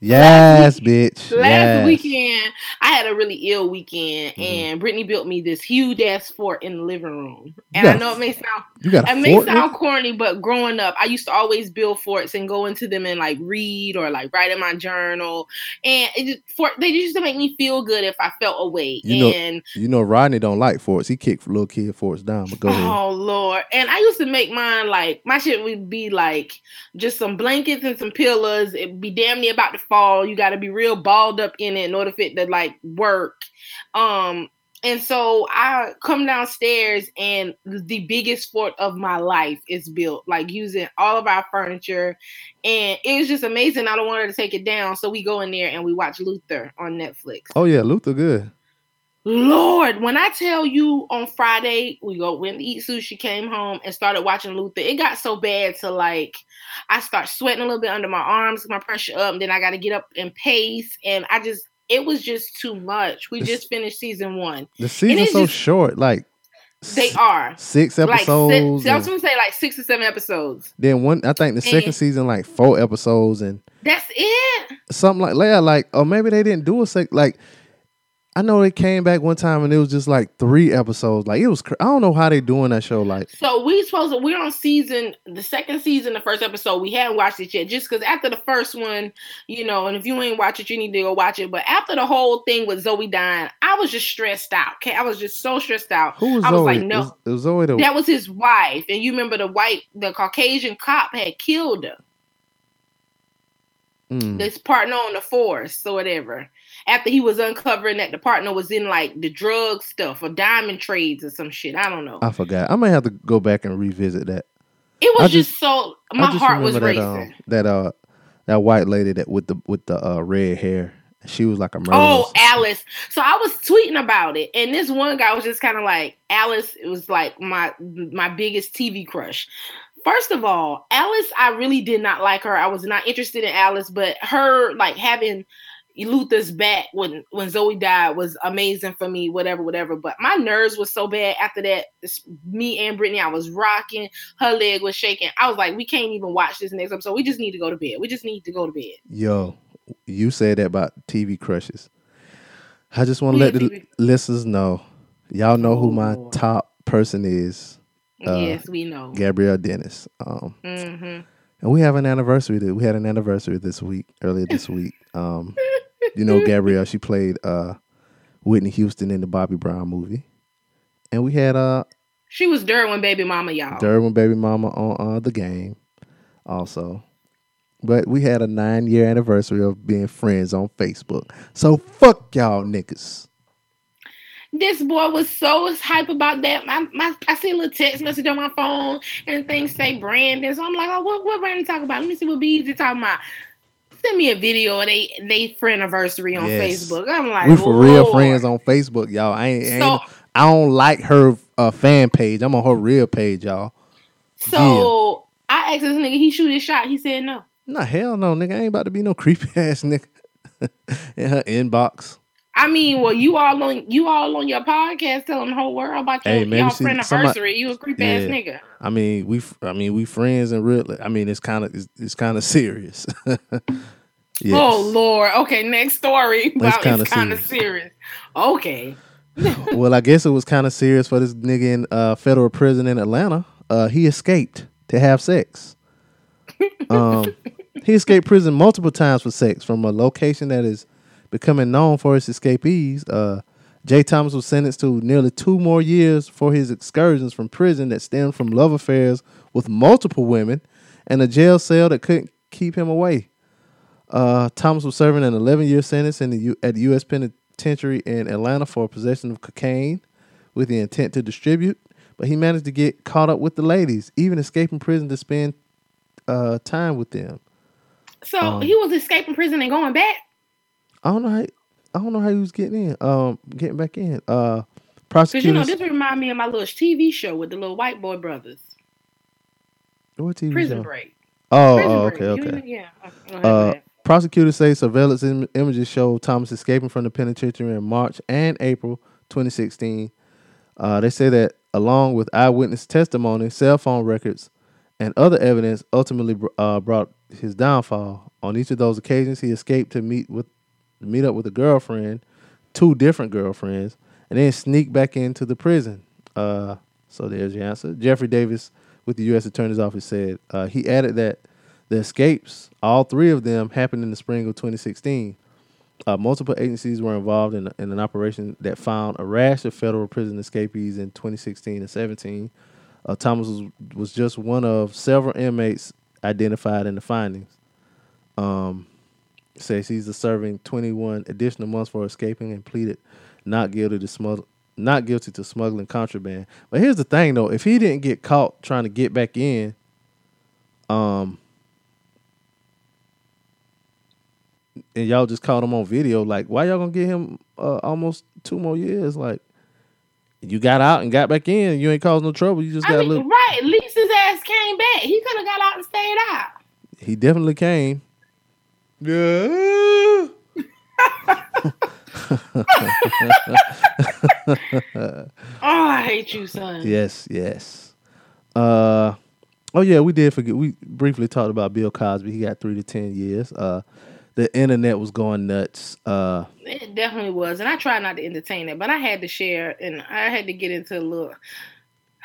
Yes, bitch. Last yes. weekend, I had a really ill weekend, Mhm. and Brittany built me this huge ass fort in the living room. And Yeah. I know it may sound You got a It may fort, sound corny, but growing up, I used to always build forts and go into them and like read or like write in my journal. And it just for they used to make me feel good if I felt away. You know- and You know Rodney don't like forts. He kicked little kid forts down, but go ahead. oh lord. And I used to make mine like my shit would be like just some blankets and some pillows. It'd be damn near about to fall. You gotta be real balled up in it in order for it to like work. Um and so I come downstairs and the biggest fort of my life is built, like using all of our furniture. And it was just amazing. I don't want her to take it down. So we go in there and we watch Luther on Netflix. Oh yeah, Luther good. Lord, when I tell you on Friday we go went to eat sushi, came home and started watching Luther, it got so bad to like I start sweating a little bit under my arms, my pressure up, and then I got to get up and pace, and I just it was just too much. We This- just finished season one. The season's so just- short, like They are six like six, episodes. I was gonna say like six or seven episodes. then one, I think the second and- season like four episodes and That's it. something like yeah, like or maybe they didn't do a sec. Like I know they came back one time and it was just like three episodes. Like it was, cr- I don't know how they doing that show. Like So we supposed to we're on season the second season, the first episode. We hadn't watched it yet, just because after the first one, you know, and if you ain't watch it, you need to go watch it. But after the whole thing with Zoe dying, I was just stressed out. Okay, I was just so stressed out. who was I was Zoe? like, It no, was, it was. The, that was his wife, and you remember the white, the Caucasian cop had killed her. Mm. This partner on the force or whatever. After he was uncovering that the partner was in like the drug stuff or diamond trades or some shit. I don't know. I forgot. I may have to go back and revisit that. it was just, just- so my just heart was remember racing. that, um, that uh that white lady that with the with the uh, red hair. She was like a murderer. Oh, Alice. So I was tweeting about it, and this one guy was just kind of like, Alice it was like my my biggest TV crush. First of all, Alice, I really did not like her. I was not interested in Alice, but her like having Luther's back when when Zoe died was amazing for me. Whatever, whatever. But my nerves was so bad after that. It's me and Brittany, I was rocking. Her leg was shaking. I was like, we can't even watch this next episode. We just need to go to bed. We just need to go to bed. Yo, you said that about TV crushes. I just want to let the TV listeners know. Y'all know who my Oh. top person is. Uh, yes, we know. Gabrielle Dennis. Um, hmm and we have an anniversary. That we had an anniversary this week, earlier this week. Um, you know, Gabrielle. She played uh, Whitney Houston in the Bobby Brown movie, and we had uh, She was Derwin baby mama, y'all. Derwin Baby Mama on uh, the game, also. But we had a nine year anniversary of being friends on Facebook. So fuck y'all niggas. this boy was so hype about that. My, my I see a little text message on my phone and things say Brandon. So I'm like, oh, what what Brandon talking about? Let me see what Beezy talking about. Send me a video of they they friend anniversary on Yes. Facebook. I'm like, we for real friends on Facebook, y'all. I ain't, ain't I don't like her uh, fan page. I'm on her real page, y'all. So I asked this nigga, he shoot his shot. He said no. Nah, hell no, nigga. I ain't about to be no creepy ass nigga in her inbox. I mean, well, you all on you all on your podcast telling the whole world about your Hey, maybe y'all friend anniversary. You a creepy ass nigga. I mean, we. I mean, we friends and real. I mean, it's kind of it's, it's kind of serious. yes. Oh Lord. Okay, next story. Wow, kinda it's kind of serious. Okay. well, I guess it was kind of serious for this nigga in uh, federal prison in Atlanta. Uh, he escaped to have sex. Um, he escaped prison multiple times for sex from a location that is becoming known for his escapees. Uh, Jay Thomas was sentenced to nearly two more years for his excursions from prison that stemmed from love affairs with multiple women and a jail cell that couldn't keep him away. Uh, Thomas was serving an 11 year sentence in the U- at the U.S. Penitentiary in Atlanta for possession of cocaine with the intent to distribute, but he managed to get caught up with the ladies, even escaping prison to spend uh, time with them. So Um, he was escaping prison and going back. I don't know how I don't know how he was getting in, um, getting back in. Uh, Cause you know this remind me of my little TV show with the little white boy brothers. what TV Prison show? Break. Oh, Prison oh, Break. okay, okay. yeah. okay, go ahead, Uh, prosecutors say surveillance Im- images show Thomas escaping from the penitentiary in March and April 2016. Uh, they say that along with eyewitness testimony, cell phone records, and other evidence, ultimately uh, brought his downfall. On each of those occasions, he escaped to meet with meet up with a girlfriend, two different girlfriends, and then sneak back into the prison. Uh, so there's your answer. Jeffrey Davis with the U.S. Attorney's Office said uh, he added that the escapes, all three of them, happened in the spring of 2016. Uh, multiple agencies were involved in, in an operation that found a rash of federal prison escapees in 2016 and 17. Uh, Thomas was, was just one of several inmates identified in the findings. Um, says he's serving 21 additional months for escaping and pleaded not guilty to smuggle, not guilty to smuggling contraband. But here's the thing, though: if he didn't get caught trying to get back in, um, and y'all just caught him on video. Like, why y'all gonna give him uh, almost two more years? Like, you got out and got back in. You ain't caused no trouble. You just I got mean, a little. right? At least his ass came back. He could have got out and stayed out. He definitely came. Yeah. Oh, I hate you, son. Yes, yes. Uh, oh yeah, we did forget. We briefly talked about Bill Cosby. He got three to ten years. Uh, the internet was going nuts. Uh, It definitely was, and I tried not to entertain it, but I had to share, and I had to get into a little.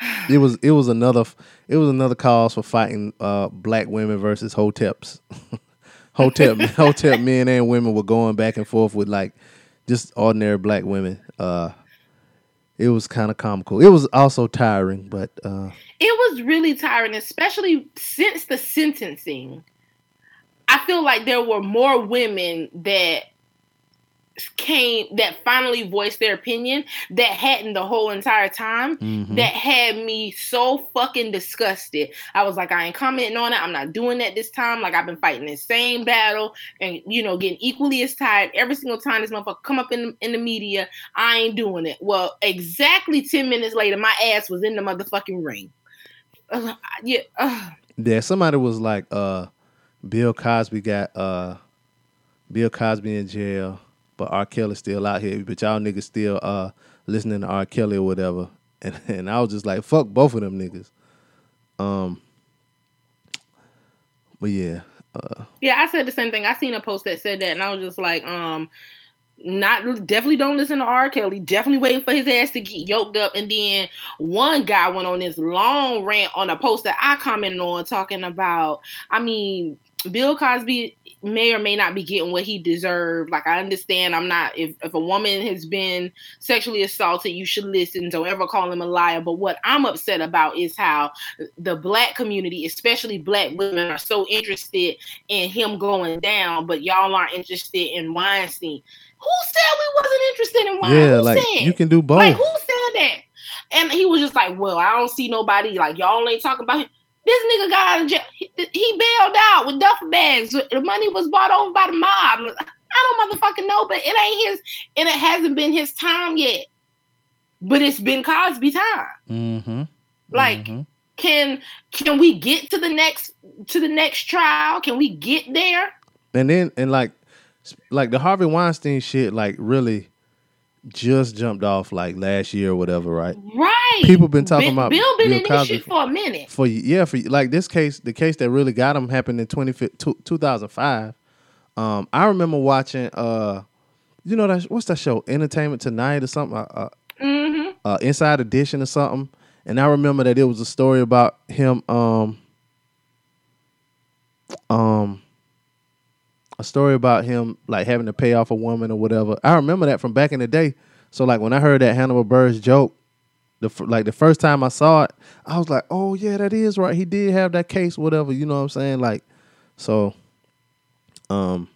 it was it was another it was another cause for fighting uh black women versus hoteps. hotep hotep men and women were going back and forth with like just ordinary black women. Uh, it was kind of comical. It was also tiring, but uh, It was really tiring, especially since the sentencing. I feel like there were more women that came that finally voiced their opinion that hadn't the whole entire time mhm. that had me so fucking disgusted. I was like, I ain't commenting on it. I'm not doing that this time. Like I've been fighting the same battle and you know getting equally as tired every single time this motherfucker come up in in the media. I ain't doing it. Well, exactly ten minutes later, my ass was in the motherfucking ring. Uh, yeah, uh, Yeah, somebody was like, uh, Bill Cosby got uh, Bill Cosby in jail, but R. Kelly's still out here. But y'all niggas still uh listening to R. Kelly or whatever. And and I was just like, fuck both of them niggas. Um, but yeah, uh, yeah. I said the same thing. I seen a post that said that, and I was just like, um. Not definitely don't listen to R. Kelly. Definitely waiting for his ass to get yoked up. And then one guy went on this long rant on a post that I commented on talking about. I mean, Bill Cosby may or may not be getting what he deserved. Like I understand, I'm not. If if a woman has been sexually assaulted, you should listen. Don't ever call him a liar. But what I'm upset about is how the black community, especially black women, are so interested in him going down, but y'all aren't interested in Weinstein. Who said we wasn't interested in Weinstein? yeah, Who like said? you can do both. Like who said that? And he was just like, "Well, I don't see nobody like y'all ain't talking about him." This nigga got out of jail. He, he bailed out with duffel bags. The money was bought over by the mob. I don't motherfucking know, but it ain't his, and it hasn't been his time yet. But it's been Cosby time. mm-hmm. Like, Mhm. can can we get to the next to the next trial? Can we get there? and then and like like the Harvey Weinstein shit, like really just jumped off like last year or whatever, right? Right. People been talking about Bill been Bill in this shit for a minute. for yeah for like this case the case that really got him happened in 20, 2005 um i remember watching uh you know that what's that show entertainment tonight or something uh, uh, hmm uh inside edition or something and i remember that it was a story about him um um a story about him like having to pay off a woman or whatever i remember that from back in the day so like when i heard that Hannibal Buress joke the like the first time I saw it, I was like, "Oh yeah, that is right. He did have that case, whatever." You know what I'm saying? Like, so, um,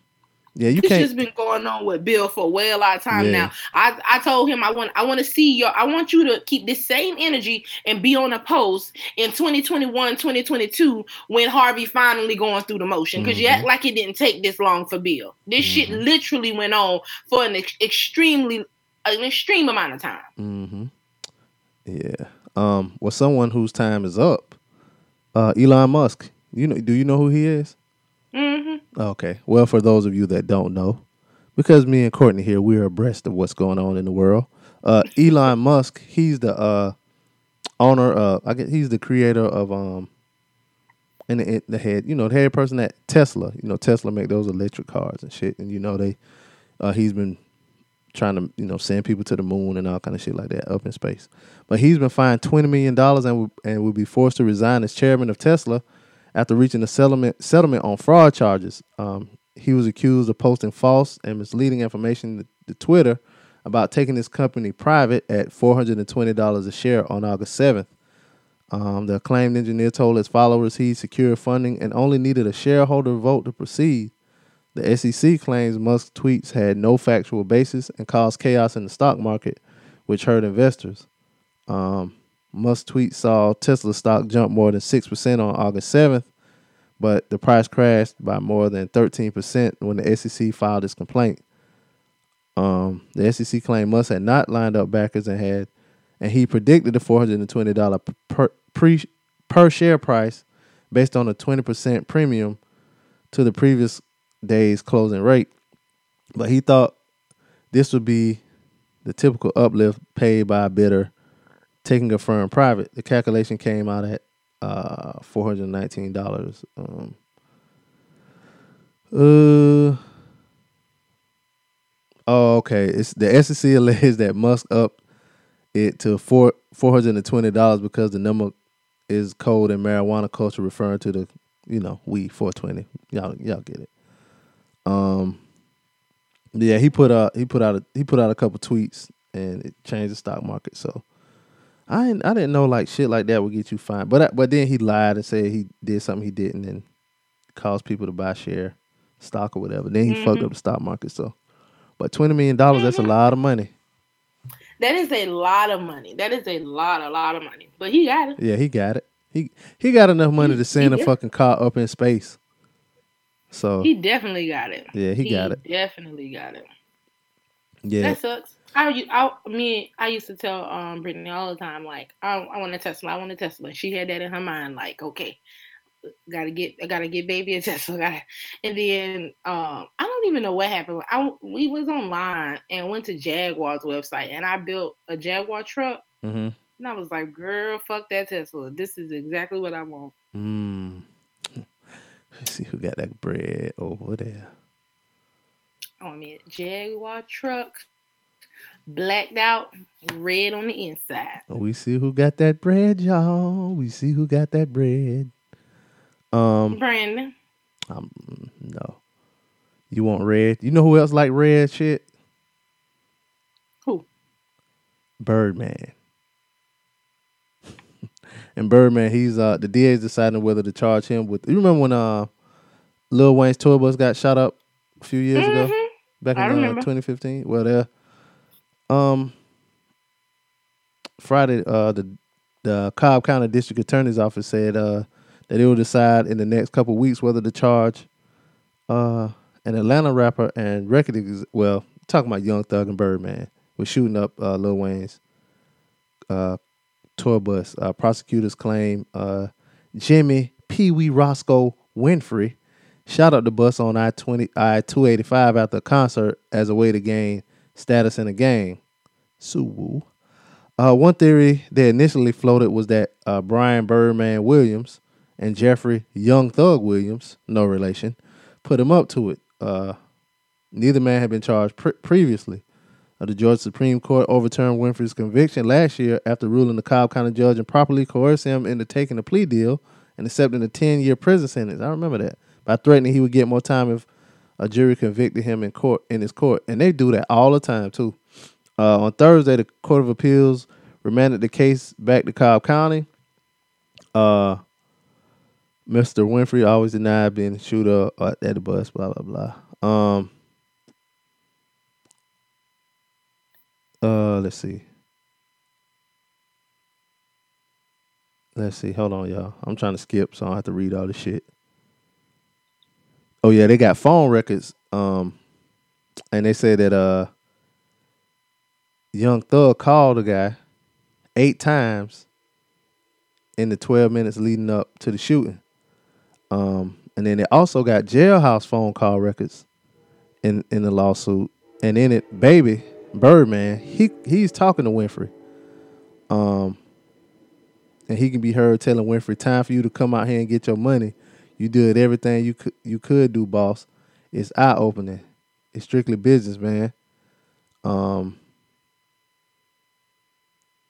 yeah, you This can't. has been going on with Bill for a way a lot of time Yeah. now. I, I told him I want I want to see your I want you to keep this same energy and be on a post in 2021, 2022 when Harvey finally going through the motion. Because you Mm-hmm. act like it didn't take this long for Bill. This shit literally went on for an ex- extremely an extreme amount of time. hmm Yeah. Um. Well, someone whose time is up. Uh, Elon Musk. You know? Do you know who he is? Hmm Okay. Well, for those of you that don't know, because me and Courtney here, we're abreast of what's going on in the world. Uh, Elon Musk, he's the uh, owner. of, I guess he's the creator of um, and the, the head, you know, the head person at Tesla. You know, Tesla make those electric cars and shit, and you know they, uh, he's been trying to you know send people to the moon and all kind of shit like that up in space. But he's been fined twenty million dollars and and will be forced to resign as chairman of Tesla after reaching a settlement settlement on fraud charges. Um, he was accused of posting false and misleading information to, to Twitter about taking his company private at four hundred and twenty dollars a share on August seventh. Um, the acclaimed engineer told his followers he secured funding and only needed a shareholder vote to proceed. The SEC claims Musk's tweets had no factual basis and caused chaos in the stock market, which hurt investors. Um, Musk's tweet saw Tesla stock jump more than 6% on August 7th, but the price crashed by more than 13% when the SEC filed its complaint. Um, the SEC claimed Musk had not lined up backers and had, and he predicted the $420 per, pre, per share price based on a 20% premium to the previous day's closing rate. But he thought this would be the typical uplift paid by a bidder taking a firm private. The calculation came out at uh, four hundred nineteen dollars. Um, uh, oh, okay. It's the SEC alleged that Musk up it to four four hundred and twenty dollars because the number is code in marijuana culture, referring to the you know we four twenty. Y'all y'all get it. Um, yeah, he put out he put out a, he put out a couple tweets and it changed the stock market. So I didn't, I didn't know like shit like that would get you fined. But I- but then he lied and said he did something he didn't and caused people to buy share stock or whatever. Then he fucked mm-hmm. up the stock market. So, but twenty million dollars that's a mm-hmm. lot of money. That is a lot of money. That is a lot, a lot of money. But he got it. Yeah, he got it. He he got enough money to send a yeah. fucking car up in space. So He definitely got it. Yeah, he got it. Definitely got it. yeah, That sucks. I, I, me, I used to tell um Brittany all the time, like, I, I want a Tesla, I want a Tesla. She had that in her mind, like, okay, gotta get, I gotta get baby a Tesla. Gotta, and then um, I don't even know what happened. I we was online and went to Jaguar's website, and I built a Jaguar truck, mm-hmm. and I was like, girl, fuck that Tesla. This is exactly what I want. Mm. Let's see who got that bread over there. I want me a Jaguar truck, blacked out, red on the inside. We see who got that bread, y'all. We see who got that bread. Um, Brandon. um, no. You want red? You know who else like red shit? Who? Birdman. and Birdman, he's uh the DA's deciding whether to charge him with. You remember when uh Lil Wayne's tour bus got shot up a few years ago, Mhm. back in uh, 2015? Well, there. Um. Friday, uh, the the Cobb County District Attorney's Office said uh that it will decide in the next couple weeks whether to charge uh an Atlanta rapper and record ex- well talking about Young Thug and Birdman was shooting up uh, Lil Wayne's uh, tour bus. Uh, prosecutors claim uh, Jimmy Pee Wee Roscoe Winfrey shot up the bus on I twenty I two eighty five after a concert as a way to gain status in a gang. Suwoo. Uh, one theory that initially floated was that uh, Brian Birdman Williams and Jeffrey Young Thug Williams, no relation, put him up to it. Uh, neither man had been charged pre- previously. Uh, the Georgia Supreme Court overturned Winfrey's conviction last year after ruling the Cobb County judge improperly coerced him into taking a plea deal and accepting a 10 year prison sentence. I remember that. By threatening he would get more time if a jury convicted him in court in his court. And they do that all the time too. Uh, on Thursday, the Court of Appeals remanded the case back to Cobb County. Uh, Mr. Winfrey always denied being a shooter at the bus, blah, blah, blah. Um, uh, let's see. Let's see. Hold on, y'all. I'm trying to skip, so I don't have to read all the shit. Oh yeah, they got phone records. Um, and they said that uh, Young Thug called the guy eight times in the 12 minutes leading up to the shooting. Um, and then they also got jailhouse phone call records in in the lawsuit. And in it, baby Birdman, he he's talking to Winfrey. Um, and he can be heard telling Winfrey, "Time for you to come out here and get your money. You did everything you could you could do, boss. It's eye opening. It's strictly business, man." Um.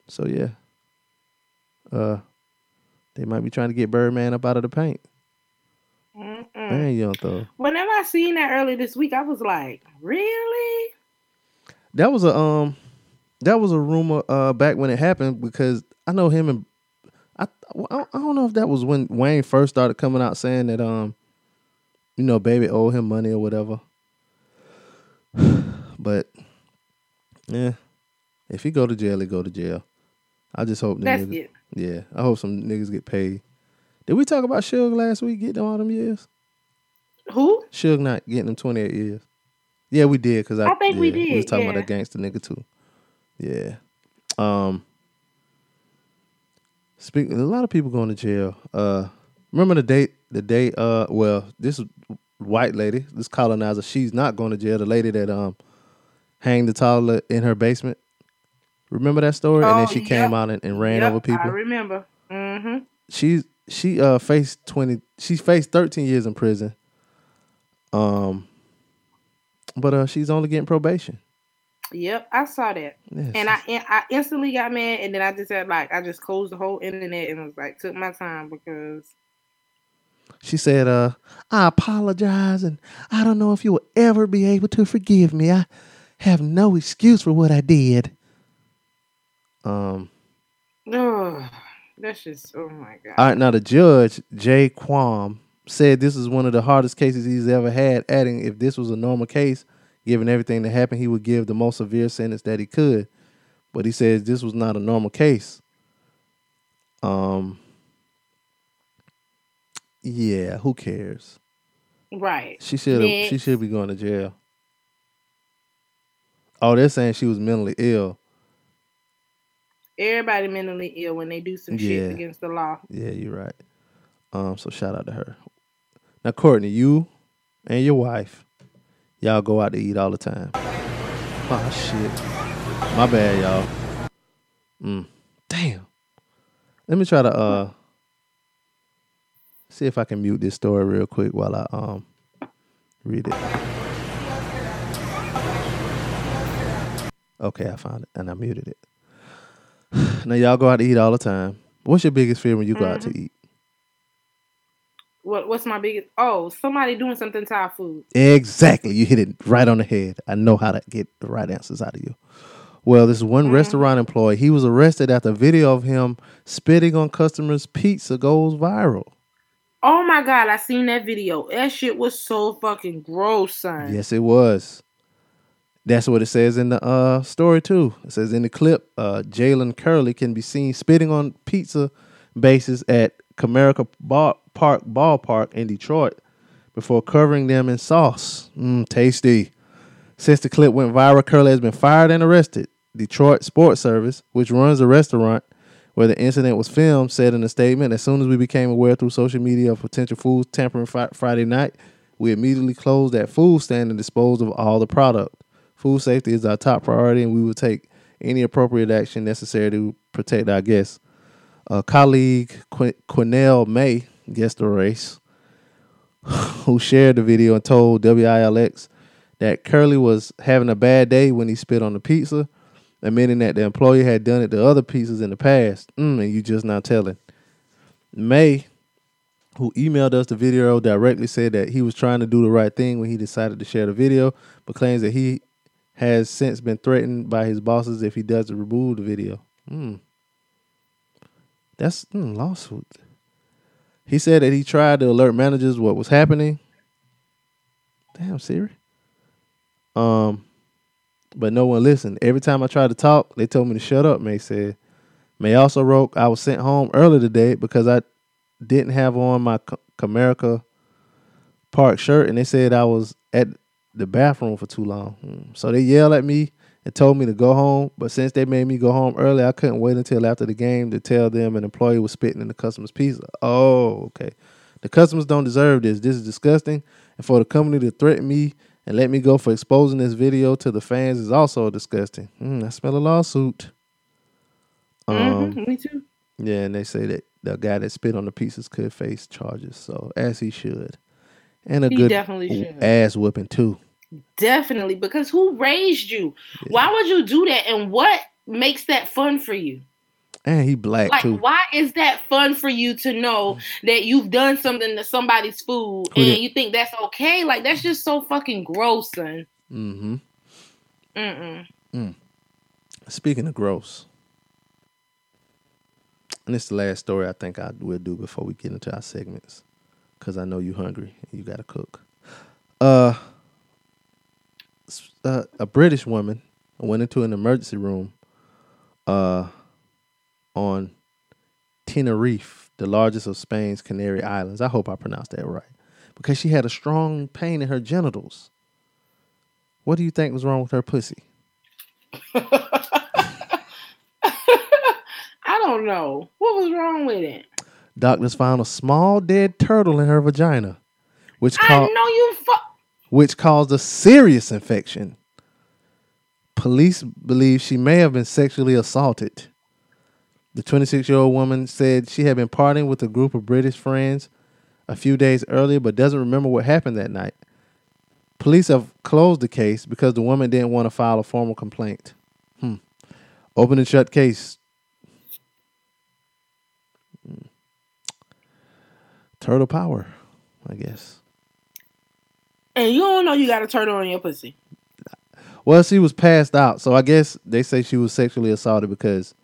So yeah. Uh, they might be trying to get Birdman up out of the paint. Mm-mm. Man, Young Thug. Whenever I seen that early this week, I was like, really? That was a um, that was a rumor uh back when it happened because I know him and I I I don't know if that was when Wayne first started coming out saying that um, you know, baby owed him money or whatever. But yeah, if he go to jail, he go to jail. I just hope the That's niggas, it. yeah, I hope some niggas get paid. Did we talk about Suge last week getting all them years? Who? Suge not getting them 28 years. Yeah, we did because I, I think we yeah, We was talking yeah. about that gangster nigga too. Yeah. Um. Speak. A lot of people going to jail. Uh, remember the date? The day. Uh, well, this white lady, this colonizer, she's not going to jail. The lady that um hanged the toddler in her basement. Remember that story? and then Oh, she came out and, and ran Yep, over people I remember. Mm-hmm. she she uh faced 20 she faced 13 years in prison um but uh she's only getting probation Yep, I saw that, Yes. and I I instantly got mad, and then I just said like I just closed the whole internet and was like took my time because she said uh i apologize and i don't know if you will ever be able to forgive me i have no excuse for what i did um oh, that's just oh my god. all right now the judge jay quam said this is one of the hardest cases he's ever had adding if this was a normal case given everything that happened he would give the most severe sentence that he could but he says this was not a normal case um yeah who cares right. she should have she should be going to jail oh they're saying she was mentally ill Everybody mentally ill when they do some Yeah. shit against the law. Yeah, you're right. Um, so shout out to her. Now, Courtney, you and your wife, y'all go out to eat all the time. Oh shit, my bad, y'all. Mm. Damn. Let me try to uh see if I can mute this story real quick while I um read it. Okay, I found it and I muted it. Now y'all go out to eat all the time. What's your biggest fear when you go out to eat? What what's my biggest? Oh, somebody doing something to our food. Exactly. You hit it right on the head. I know how to get the right answers out of you. Well, this one restaurant employee, he was arrested after a video of him spitting on customers' pizza goes viral. Oh my god, I seen that video. That shit was so fucking gross, son. Yes, it was. That's what it says in the uh, story too. It says in the clip, uh, Jalen Curley can be seen spitting on pizza bases at Comerica Bar- Park Ballpark in Detroit before covering them in sauce. Mmm, tasty. Since the clip went viral, Curley has been fired and arrested. Detroit Sports Service, which runs the restaurant where the incident was filmed, said in a statement, as soon as we became aware through social media of potential food tampering fri- Friday night, we immediately closed that food stand and disposed of all the product. Food safety is our top priority, and we will take any appropriate action necessary to protect our guests. A colleague, Qu- Quinnell May, guest the race, who shared the video and told WILX that Curley was having a bad day when he spit on the pizza, admitting that the employee had done it to other pizzas in the past. Mm, and you just not telling. May, who emailed us the video directly, said that he was trying to do the right thing when he decided to share the video, but claims that he has since been threatened by his bosses if he doesn't remove the video. Mm. That's mm, lawsuit. He said that he tried to alert managers what was happening. Damn, Siri. Um, but no one listened. Every time I tried to talk, they told me to shut up. May said. May also wrote, I was sent home early today because I didn't have on my Co- Comerica Park shirt, and they said I was at the bathroom for too long. Hmm. So they yelled at me and told me to go home. But since they made me go home early, I couldn't wait until after the game to tell them an employee was spitting in the customer's pizza. Oh, okay. The customers don't deserve this. This is disgusting. And for the company to threaten me and let me go for exposing this video to the fans is also disgusting. Hmm, I smell a lawsuit. Um, Mhm, me too. yeah, and they say that the guy that spit on the pizzas could face charges, so as he should, and a He good ass whipping too. Definitely, because who raised you? Why would you do that? And what makes that fun for you? And he black Like, too. why is that fun for you to know that you've done something to somebody's food and you think that's okay? Like, that's just so fucking gross, son. Mm-hmm. Mm-mm. Speaking of gross, and this is the last story I think I will do before we get into our segments, because I know you hungry and you got to cook. Uh, uh, a British woman went into an emergency room, uh, on Tenerife, the largest of Spain's Canary Islands. I hope I pronounced that right. Because she had a strong pain in her genitals. What do you think was wrong with her pussy? I don't know. What was wrong with it? Doctors found a small dead turtle in her vagina, which I know you fuck. Which caused a serious infection. Police believe she may have been sexually assaulted. The 26 year old woman said she had been partying with a group of British friends a few days earlier, but doesn't remember what happened that night. Police have closed the case because the woman didn't want to file a formal complaint. Hmm. Open and shut case. Hmm. Turtle power, I guess. And you don't know you got a turtle on your pussy. Well, she was passed out, so I guess they say she was sexually assaulted because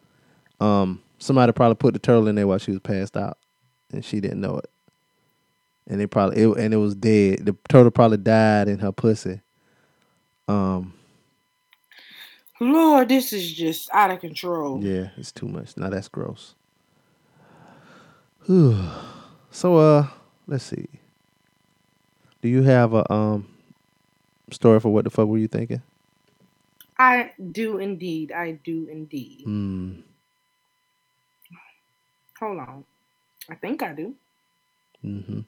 um somebody probably put the turtle in there while she was passed out, and she didn't know it. And they probably it, and it was dead. The turtle probably died in her pussy. Um, Lord, this is just out of control. yeah, it's too much. Now that's gross. So uh, let's see. Do you have a um story for what the fuck were you thinking? I do indeed. I do indeed. Hmm. Hold on. I think I do. Mm-hmm.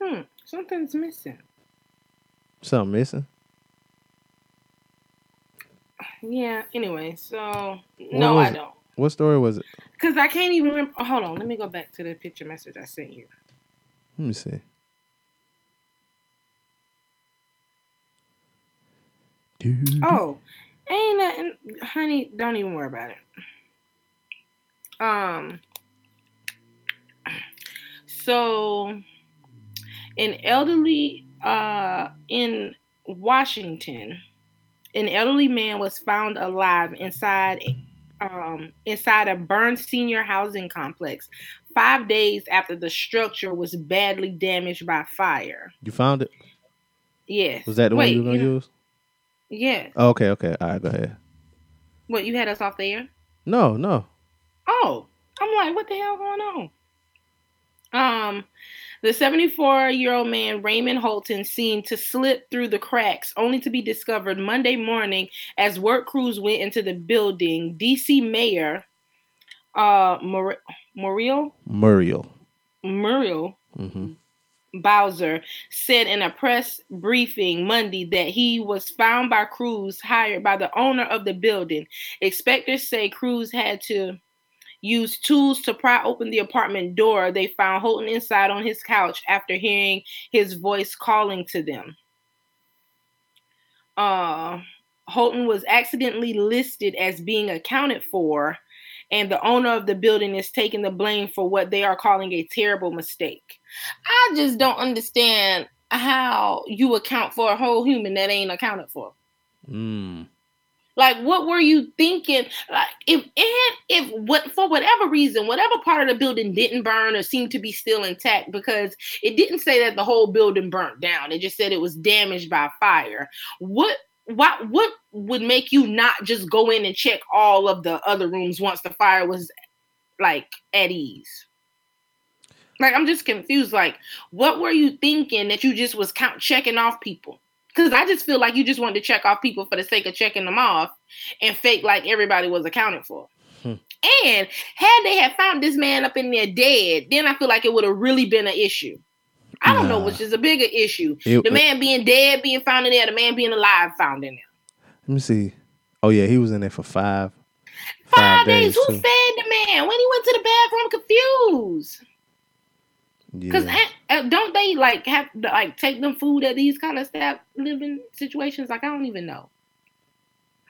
Hmm. Something's missing. Something missing. Yeah. Anyway, so no, I it? don't. What story was it? Cause I can't even remember. oh, hold on. Let me go back to the picture message I sent you. Let me see. Dude. Oh, ain't nothing, honey. Don't even worry about it. Um. So, an elderly uh in Washington, an elderly man was found alive inside um inside a burned senior housing complex 5 days after the structure was badly damaged by fire. You found it? Yes. Was that the Wait, one you were gonna use? Yes. Oh, okay, okay. All right, go ahead. What you had us off the air? No, no. Oh, I'm like, what the hell going on? Um, the 74 year old man Raymond Holton seemed to slip through the cracks, only to be discovered Monday morning as work crews went into the building. DC Mayor uh Mur- Muriel Muriel. Muriel Mm-hmm. Bowser said in a press briefing Monday that he was found by crews hired by the owner of the building. Inspectors say crews had to use tools to pry open the apartment door. They found Holton inside on his couch after hearing his voice calling to them. Uh, Holton was accidentally listed as being accounted for, and the owner of the building is taking the blame for what they are calling a terrible mistake. I just don't understand how you account for a whole human that ain't accounted for. Mm. Like, what were you thinking? Like, if and if what for whatever reason, whatever part of the building didn't burn or seemed to be still intact, because it didn't say that the whole building burnt down. It just said it was damaged by fire. What what what would make you not just go in and check all of the other rooms once the fire was like at ease? Like, I'm just confused. Like, what were you thinking that you just was count checking off people? Because I just feel like you just wanted to check off people for the sake of checking them off and fake like everybody was accounted for. Hmm. And had they had found this man up in there dead, then I feel like it would have really been an issue. I don't know which is a bigger issue. It- the man being dead being found in there, the man being alive found in there. Let me see. Oh yeah, he was in there for five. Five, days. Who too. fed the man? When he went to the bathroom, confused. Because Yeah. don't they like have to like take them food at these kind of staff living situations? Like I don't even know.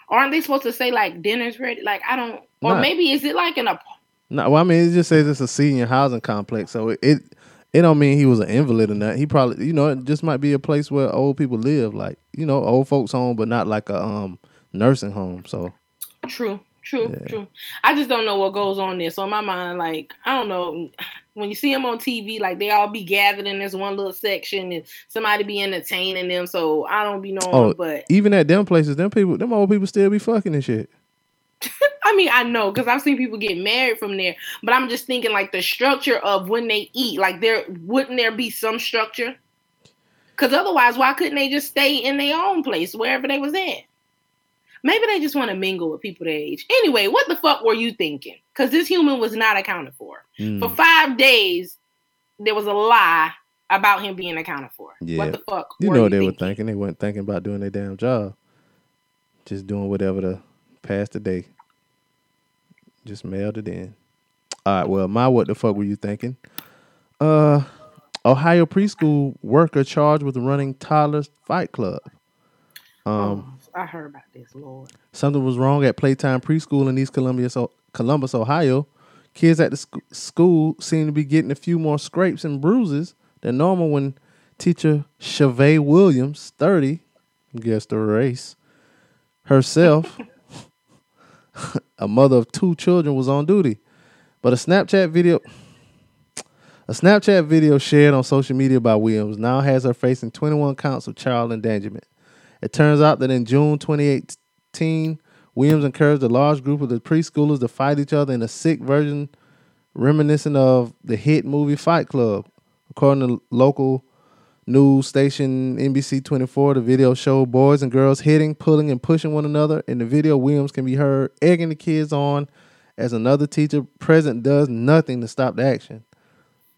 Aren't they supposed to say like dinner's ready? Like I don't. Or Nah. maybe is it like an ap- No, well, I mean, it just says it's a senior housing complex, so it it, it don't mean he was an invalid or not. He probably, you know, it just might be a place where old people live, like you know, old folks home, but not like a um nursing home. So True, true, Yeah. true. I just don't know what goes on there. So in my mind, like I don't know. When you see them on TV, like they all be gathered in this one little section, and somebody be entertaining them. So I don't be knowing. Oh, but even at them places, them people, them old people still be fucking and shit. I mean, I know because I've seen people get married from there, but I'm just thinking like the structure of when they eat. Like, there wouldn't there be some structure? Because otherwise, why couldn't they just stay in their own place wherever they was at? Maybe they just want to mingle with people their age. Anyway, what the fuck were you thinking? Because this human was not accounted for. Mm. For five days, there was a lie about him being accounted for. Yeah. What the fuck? You were know what they were thinking? thinking. They weren't thinking about doing their damn job. Just doing whatever to pass the day. Just mailed it in. All right, well, my what the fuck were you thinking? Uh Ohio preschool worker charged with running toddlers fight club. Um oh, I heard about this, Lord. Something was wrong at Playtime Preschool in East Columbia, so Columbus, Ohio. Kids at the sc- school seem to be getting a few more scrapes and bruises than normal when teacher Chevay Williams, 30, guess the race, herself, a mother of two children, was on duty. But a Snapchat video a Snapchat video shared on social media by Williams now has her facing 21 counts of child endangerment. It turns out that in June 2018, Williams encouraged a large group of the preschoolers to fight each other in a sick version reminiscent of the hit movie Fight Club. According to local news station NBC 24, the video showed boys and girls hitting, pulling, and pushing one another. In the video, Williams can be heard egging the kids on as another teacher present does nothing to stop the action.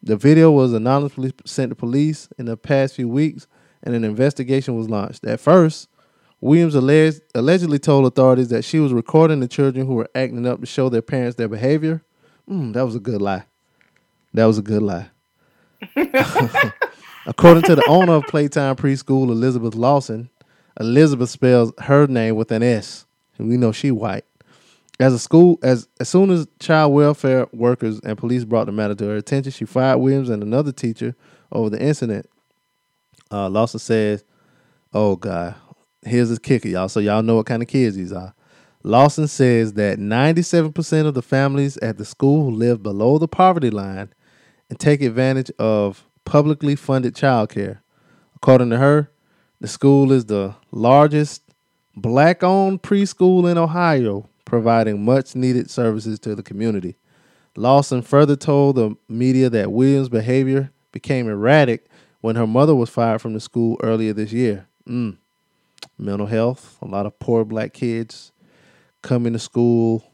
The video was anonymously sent to police in the past few weeks, and an investigation was launched. At first, Williams alleged, allegedly told authorities that she was recording the children who were acting up to show their parents their behavior. Mm, that was a good lie. That was a good lie. According to the owner of Playtime Preschool, Elisabeth Lawson, Elisabeth spells her name with an S. And we know she white. As a school, as as soon as child welfare workers and police brought the matter to her attention, she fired Williams and another teacher over the incident. Uh, Lawson says, "Oh God, here's the kicker, y'all. So y'all know what kind of kids these are." Lawson says that 97% of the families at the school live below the poverty line and take advantage of publicly funded childcare. According to her, the school is the largest black owned preschool in Ohio, providing much needed services to the community. Lawson further told the media that Williams' behavior became erratic when her mother was fired from the school earlier this year. Mm. Mental health, a lot of poor black kids coming to school,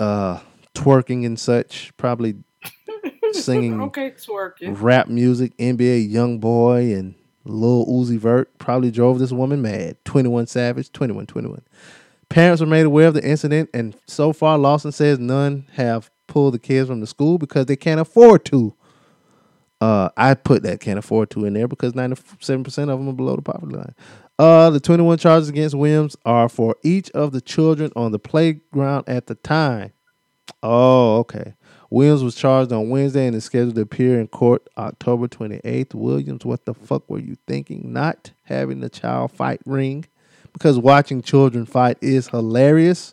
uh, twerking and such, probably singing Okay, twerking. rap music, NBA Young Boy and Lil Uzi Vert probably drove this woman mad. 21 Savage, 21, 21. Parents were made aware of the incident, and so far, Lawson says none have pulled the kids from the school because they can't afford to. Uh, I put that can't afford to in there because 97% of them are below the poverty line. Uh, the 21 charges against Williams are for each of the children on the playground at the time. Oh, okay. Williams was charged on Wednesday and is scheduled to appear in court October 28th. Williams, what the fuck were you thinking? Not having the child fight ring because watching children fight is hilarious.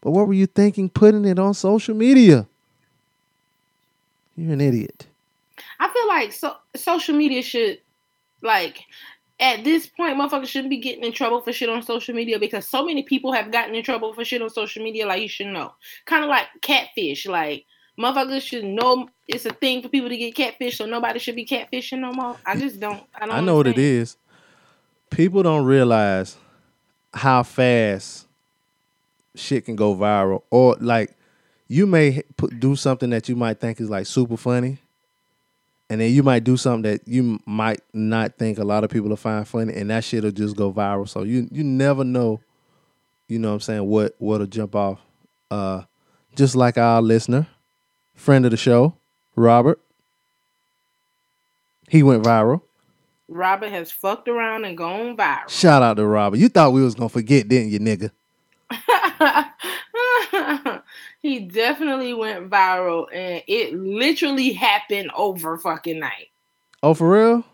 But what were you thinking putting it on social media? You're an idiot. I feel like so social media should like at this point, motherfuckers shouldn't be getting in trouble for shit on social media because so many people have gotten in trouble for shit on social media. Like you should know, kind of like catfish. Like motherfuckers should know it's a thing for people to get catfish, so nobody should be catfishing no more. I just don't. I don't. I know what it is. People don't realize how fast shit can go viral, or like you may put, do something that you might think is like super funny, and then you might do something that you might not think a lot of people will find funny, and that shit'll just go viral. So you you never know, you know what I'm saying, what what'll jump off. Uh just like our listener, friend of the show, Robert. He went viral. Robert has fucked around and gone viral. Shout out to Robert. You thought we was gonna forget, didn't you, nigga? he definitely went viral, and it literally happened over fucking night. Oh, for real?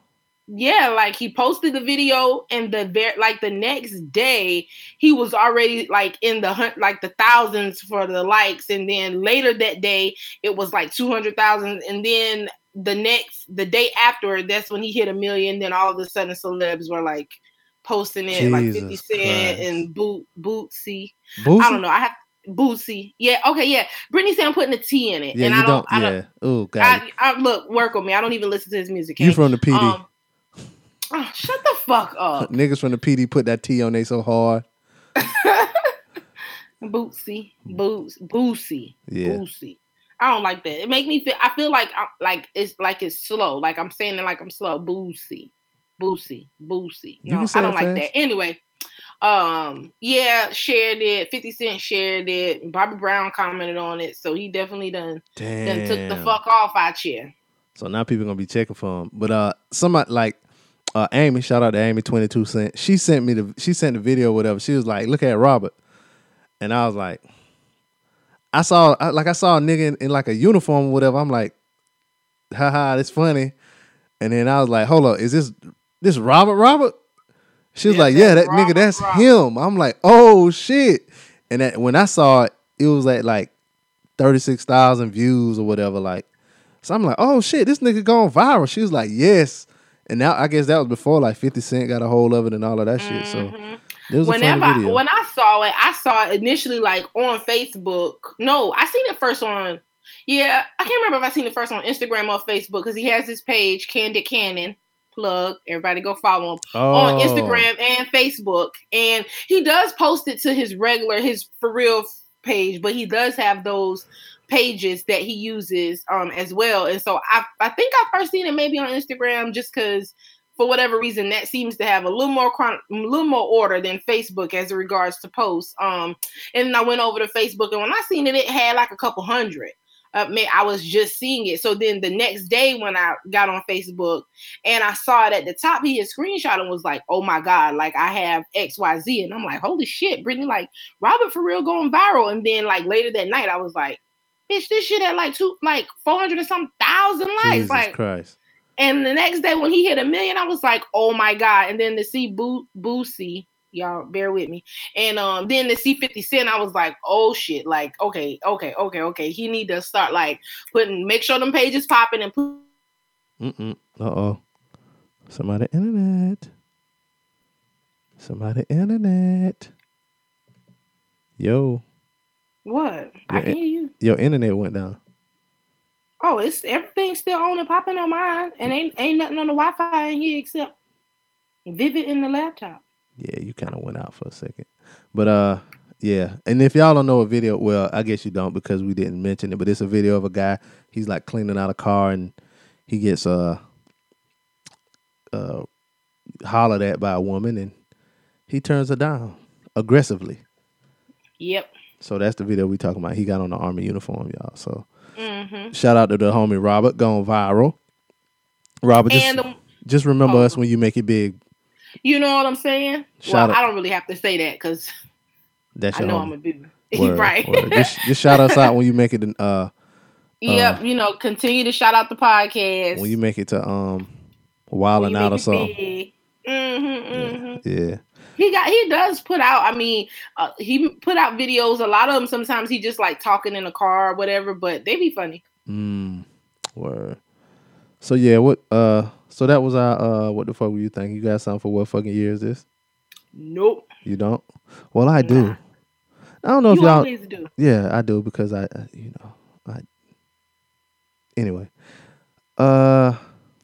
Yeah, like he posted the video, and the ver- like the next day he was already like in the hunt, like the thousands for the likes, and then later that day it was like two hundred thousand, and then the next the day after that's when he hit a million. Then all of a sudden celebs were like posting it like 50 Cent Christ. and Boot Bootsy. Boosie? I don't know. I have Bootsy. Yeah, okay, yeah. Brittany said I'm putting a T in it. Yeah, and I don't, don't. I yeah. don't Oh God. I, I look, work with me. I don't even listen to his music. you from the PD? Um, oh, shut the fuck up. Niggas from the PD put that T on they so hard. Bootsy, Boots, Bootsy, Yeah. Bootsy. I don't like that. It make me feel. I feel like I'm like it's like it's slow. Like I'm saying it like I'm slow. Bootsy, Bootsy, Bootsy. You No, I don't like that. Anyway, um, yeah, shared it. Fifty Cent shared it. Bobby Brown commented on it, so he definitely done Damn. done took the fuck off out here. So now people gonna be checking for him. But uh, somebody like uh, Amy, shout out to Amy twenty two cent. She sent me the she sent the video, whatever. She was like, "Look at Robert," and I was like, I saw I, like I saw a nigga in, in like a uniform, or whatever. I'm like, haha, that's funny. And then I was like, hold up, is this this Robert Robert? She was Yeah, like, yeah, that that's nigga, that's Robert. him. I'm like, oh shit. And that when I saw it, it was at like thirty six thousand views or whatever. Like, so I'm like, oh shit, this nigga going viral. She was like, yes. And now I guess that was before like 50 Cent got a hold of it and all of that shit. So mm-hmm. it was a Whenever I, when I saw it, I saw it initially like on Facebook. No, I seen it first on. Yeah, I can't remember if I seen it first on Instagram or Facebook because he has this page, Candid Cannon. Plug. Everybody go follow him on Oh. Instagram and Facebook. And he does post it to his regular, his for real page, but he does have those pages that he uses um as well. And so I I think I first seen it maybe on Instagram just because for whatever reason that seems to have a little more chron- a little more order than Facebook as it regards to posts. Um and I went over to Facebook and when I seen it, it had like a couple hundred. Uh, man, I was just seeing it. So then the next day when I got on Facebook and I saw it at the top, he had screenshot and was like, "Oh my god, like I have X Y Z," and I'm like, "Holy shit, Brittany, like Robert for real going viral." And then like later that night, I was like, "Bitch, this shit had like two, like four hundred and some thousand likes." Jesus like, Christ. and the next day when he hit a million, I was like, "Oh my god!" And then to see Boo Boosie, y'all bear with me, and um, then to see Fifty Cent, I was like, "Oh shit!" Like, okay, okay, okay, okay. He need to start like putting, make sure them pages popping and put. Mm-mm. Uh-oh. Somebody internet. Somebody internet. Yo, What? I Yeah, can hear you. your internet went down. Oh, it's everything's still on and popping on mine, and ain't ain't nothing on the Wi-Fi in here except Vivid in the laptop. Yeah, you kind of went out for a second. But uh yeah. And if y'all don't know a video, well, I guess you don't because we didn't mention it, but it's a video of a guy, he's like cleaning out a car and he gets uh uh hollered at by a woman and he turns her down aggressively. Yep. So that's the video we talking about. He got on the army uniform, y'all. So hmm shout out to the homie Robert going viral. Robert, just, um, just remember oh. us when you make it big. You know what I'm saying? Shout well, out- I don't really have to say that because That's I know homie. I'm a big Word, right. word. Just, just shout us out when you make it. Uh, yep. you know, continue to shout out the podcast. when you make it to um, wilding out or something. Mm-hmm, mm-hmm. Yeah, He got he does put out. I mean, uh, he put out videos. A lot of them sometimes he just like talking in a car or whatever, but they be funny. mm, word. So yeah, what? Uh, so that was our. Uh, what the fuck were you thinking? You got something for what fucking year is this? Nope. You don't? Well, I do. Nah. I don't know if You y'all. always do. Yeah, I do because I, uh, you know, I. Anyway, uh,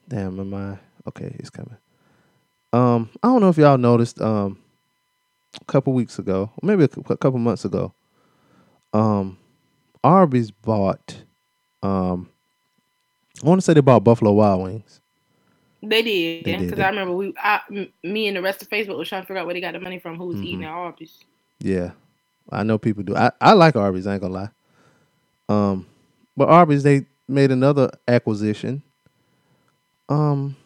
damn, am I okay? It's coming. Um, I don't know if y'all noticed. Um, a couple weeks ago, maybe a, a couple months ago, um, Arby's bought. Um, I want to say they bought Buffalo Wild Wings. They did, They yeah. did, Because I remember we, I, me and the rest of Facebook was trying to figure out where they got the money from. Who was eating Mm-hmm. at Arby's? Yeah, I know people do. I, I like Arby's. I ain't gonna lie. Um, but Arby's they made another acquisition. Um,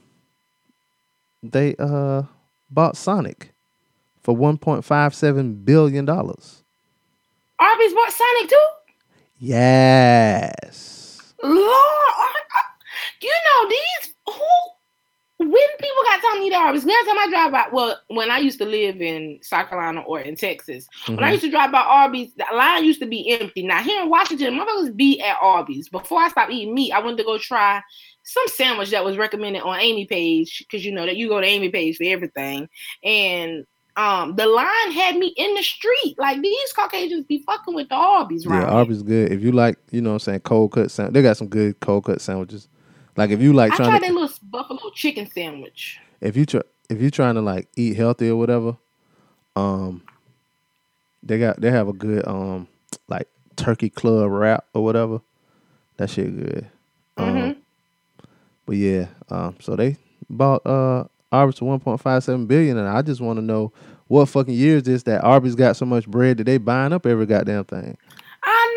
they uh bought Sonic for one point five seven billion dollars. Arby's bought Sonic too. Yes. Lord, you know these who? When people got time to eat at Arby's, last time I drive by, well, when I used to live in South Carolina or in Texas, when I used to drive by Arby's, the line used to be empty. Now here in Washington, motherfuckers be at Arby's. Before I stopped eating meat, I went to go try some sandwich that was recommended on Amy page because you know that you go to Amy page for everything, and um the line had me in the street. Like these Caucasians be fucking with the Arby's, right? Yeah, Arby's good. If you like, you know what I'm saying, cold cut sandwich. They got some good cold cut sandwiches. Like if you like I trying tried to that little buffalo chicken sandwich. if you try if you trying to like eat healthy or whatever, um they got they have a good um like turkey club wrap or whatever. That shit good. Um, Mhm. but yeah, um so they bought uh Arby's for one point five seven billion and I just want to know what fucking year is this that Arby's got so much bread that they buying up every goddamn thing. I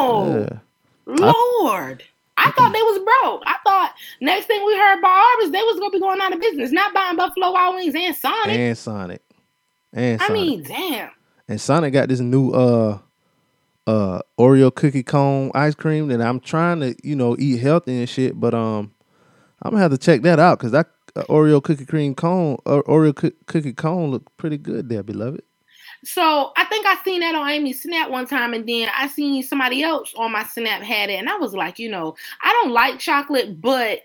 know. Yeah. Lord. I thought they was broke. I thought next thing we heard about Arby's, they was gonna be going out of business, not buying Buffalo Wild Wings and Sonic. And Sonic. And I mean, damn. And Sonic got this new uh uh Oreo cookie cone ice cream that I'm trying to, you know, eat healthy and shit, but um I'm gonna have to check that out because that uh, Oreo cookie cream cone uh, Oreo coo- cookie cone look pretty good there, beloved. So I think I seen that on Amy's Snap one time, and then I seen somebody else on my Snap had it, and I was like, you know, I don't like chocolate, but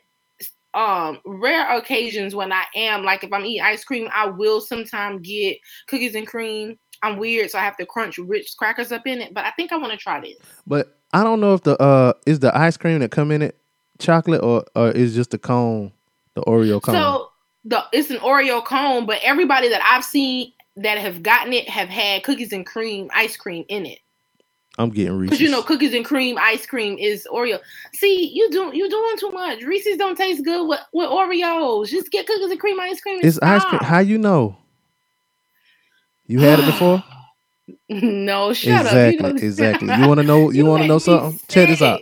um rare occasions when I am like if I'm eating ice cream, I will sometimes get cookies and cream. I'm weird, so I have to crunch Ritz crackers up in it. But I think I want to try this. But I don't know if the uh is the ice cream that come in it chocolate or or is just the cone, the Oreo cone. So the it's an Oreo cone, but everybody that I've seen that have gotten it have had cookies and cream ice cream in it. I'm getting Reese's. Because you know, cookies and cream ice cream is Oreo. See, you do you doing too much. Reese's don't taste good with, with Oreos. Just get cookies and cream ice cream. it's ice cream. How you know? You had it before? no, shut exactly, up. You exactly. You want to know? You, You want to know me something? Check this out.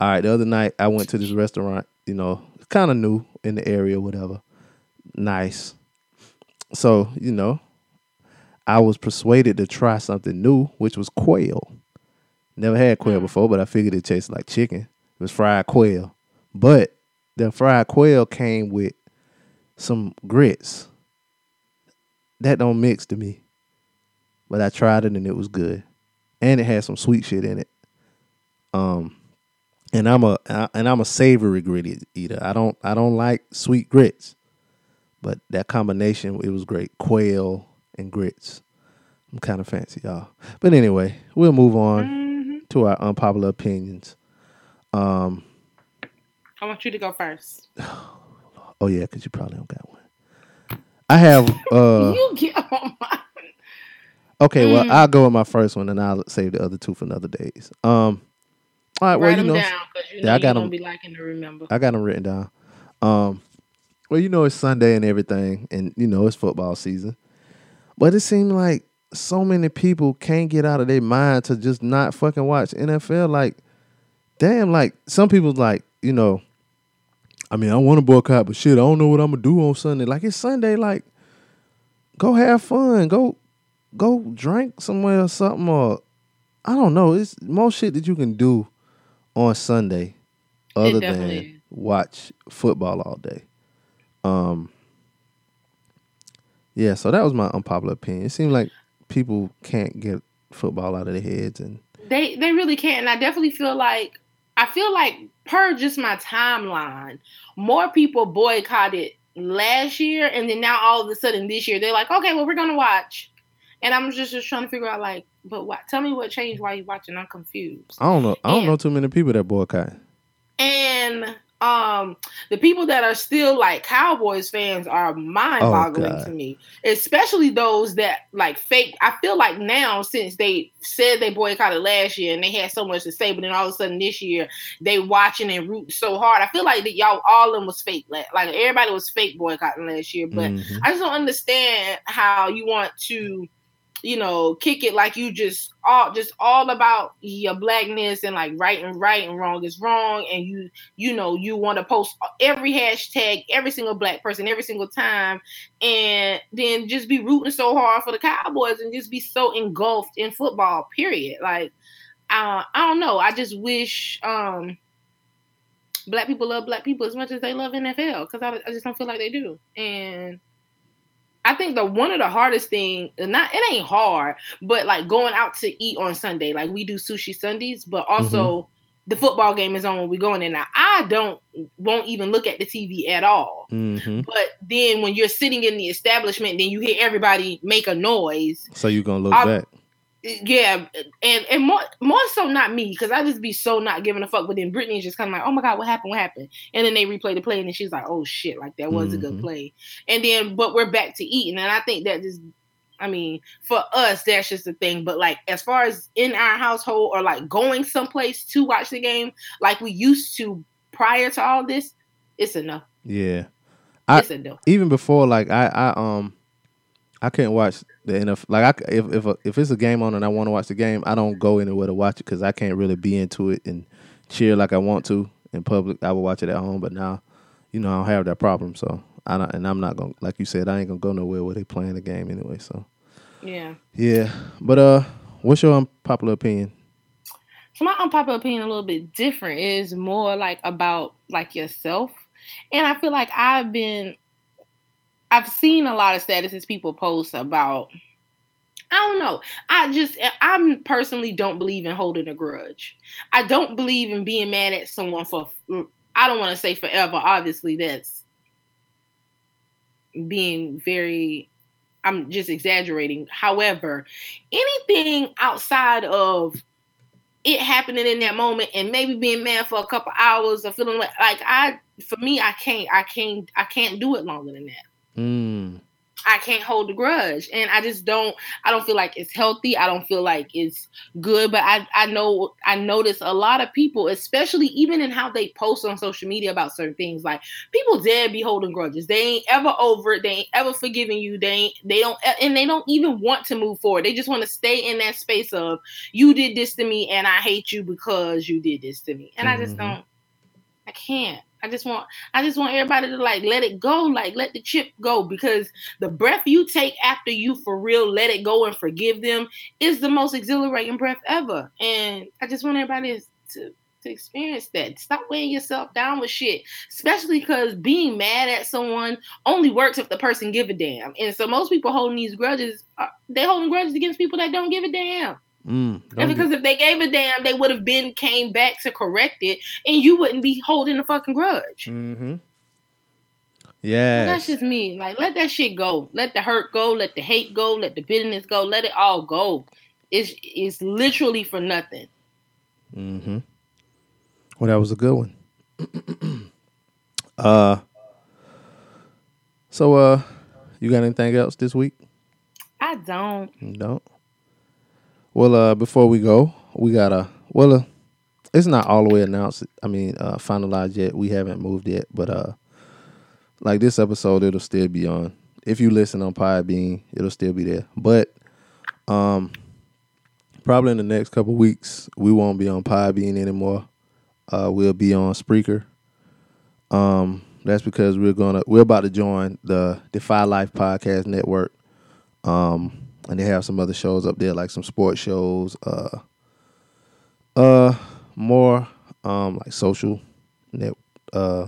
All right, the other night I went to this restaurant. You know, kind of new in the area, whatever. Nice. So you know, I was persuaded to try something new, which was quail. Never had quail Mm. before, but I figured it tasted like chicken. It was fried quail, but the fried quail came with some grits. That don't mix to me. But I tried it and it was good. And it had some sweet shit in it. Um and I'm a and I'm a savory gritty eater. I don't I don't like sweet grits. But that combination it was great. Quail and grits. I'm kind of fancy, y'all. But anyway, we'll move on Mhm. to our unpopular opinions. Um I want you to go first. oh yeah, cuz you probably don't got one. I have uh you get on my Okay, well, Mm. I'll go with my first one, and I'll save the other two for another days. Um, all right, well, you them know, down because you yeah, know I got gonna 'em. be liking to remember. I got them written down. Um, well, you know, it's Sunday and everything, and you know, it's football season. But it seemed like so many people can't get out of their mind to just not fucking watch NFL. Like, damn, like some people's like, you know, I mean, I want to boycott, but shit, I don't know what I'm gonna do on Sunday. Like, it's Sunday, like, go have fun, go, go drink somewhere or something, or I don't know. It's most shit that you can do on Sunday, other than watch football all day. Um, yeah, so that was my unpopular opinion. It seemed like people can't get football out of their heads, and They they really can't. And I definitely feel like I feel like per just my timeline, more people boycotted last year, and then now all of a sudden this year they're like, okay, well we're gonna watch. And I'm just just trying to figure out like, but what? Tell me what changed while you watching. I'm confused. I don't know. I don't Yeah. know too many people that boycott. And um the people that are still like Cowboys fans are mind-boggling Oh, to me. Especially those that like fake. I feel like now since they said they boycotted last year and they had so much to say, but then all of a sudden this year they watching and rooting so hard. I feel like that y'all all of them was fake. Like, like everybody was fake boycotting last year. But Mhm. I just don't understand how you want to, you know, kick it like you just all just all about your blackness and like right and right and wrong is wrong, and you you know you want to post every hashtag, every single black person, every single time, and then just be rooting so hard for the Cowboys and just be so engulfed in football. Period. Like, uh, I don't know. I just wish. um black people love black people as much as they love NFL because I, I just don't feel like they do. And I think the one of the hardest thing, not it ain't hard, but like going out to eat on Sunday, like we do sushi Sundays, but also the football game is on when we're going in. Now I don't won't even look at the TV at all. hmm But then when you're sitting in the establishment, then you hear everybody make a noise. So you're gonna look I'll- back. Yeah, and and more more so not me because I just be so not giving a fuck. But then Brittany is just kind of like, oh my god, what happened? What happened? And then they replay the play, and then she's like, oh shit, like that was a good Mhm. play. And then but we're back to eating, and I think that just. I mean, for us, that's just the thing. But like, as far as in our household or like going someplace to watch the game, like we used to prior to all this, it's enough. Yeah. I- It's enough. even before like I I um I couldn't watch the NFL. Like I if if a, if it's a game on and I want to watch the game, I don't go anywhere to watch it because I can't really be into it and cheer like I want to in public. I would watch it at home, but now you know I don't have that problem. So I don't, and I'm not gonna like you said I ain't gonna go nowhere where they playing the game anyway. So Yeah. yeah, but uh, what's your unpopular opinion? So my unpopular opinion a little bit different is more like about like yourself. And I feel like I've been I've seen a lot of statuses people post about I don't know. I just I personally don't believe in holding a grudge. I don't believe in being mad at someone for I don't want to say forever. Obviously that's being very I'm just exaggerating. However, anything outside of it happening in that moment and maybe being mad for a couple hours or feeling like like I for me I can't I can't I can't do it longer than that. Mm, I can't hold a grudge and I just don't I don't feel like it's healthy. I don't feel like it's good, but I I know I notice a lot of people, especially even in how they post on social media about certain things, like people dare be holding grudges. They ain't ever over it. They ain't ever forgiving you. They ain't they don't and they don't even want to move forward. They just want to stay in that space of you did this to me and I hate you because you did this to me. And I just Mhm. don't I can't. I just want I just want everybody to like let it go, like let the chip go because the breath you take after you for real let it go and forgive them is the most exhilarating breath ever. And I just want everybody to to experience that. Stop weighing yourself down with shit, especially because being mad at someone only works if the person give a damn. And so most people holding these grudges, are, they holding grudges against people that don't give a damn. Mm, And don't because if they gave a damn, they would have been came back to correct it, and you wouldn't be holding a fucking grudge. mm-hmm. Yeah, That's just me. Like, let that shit go. Let the hurt go. Let the hate go. Let the bitterness go. Let it all go. It's it's literally for nothing. Mm-hmm. Well, that was a good one. uh, so uh, you got anything else this week? I don't. You don't. Well, uh, before we go, we got a well, uh, it's not all the way announced. I mean, uh, finalized yet. We haven't moved yet, but uh, like this episode, it'll still be on. If you listen on Podbean, it'll still be there. But um, probably in the next couple weeks, we won't be on Podbean anymore. Uh, we'll be on Spreaker. Um, that's because we're gonna we're about to join the Defy Life Podcast Network. Um, and they have some other shows up there, like some sports shows, uh, uh, more um like social net, uh,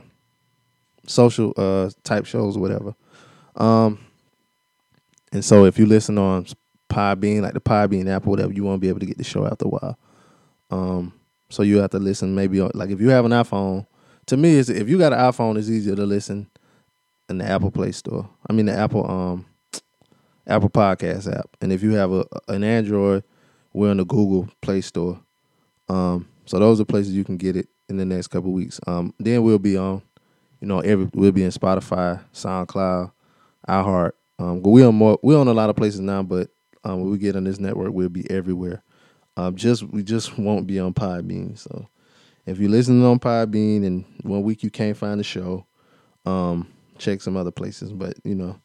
social uh type shows, or whatever. Um, and so if you listen on Podbean, like the Podbean app or whatever, you won't be able to get the show after a while. Um, so you have to listen maybe on, like if you have an iPhone. To me, is if you got an iPhone, it's easier to listen in the Apple Play Store. I mean the Apple um Apple Podcast app. And if you have a an Android, we're in the Google Play Store. Um, so those are places you can get it in the next couple weeks. Um, then we'll be on, you know, every we'll be in Spotify, SoundCloud, iHeart. Um, we on more we on a lot of places now, but um, when we get on this network, we'll be everywhere. Um, just we just won't be on Podbean. So if you're listening on Podbean and one week you can't find the show, um, check some other places. But you know,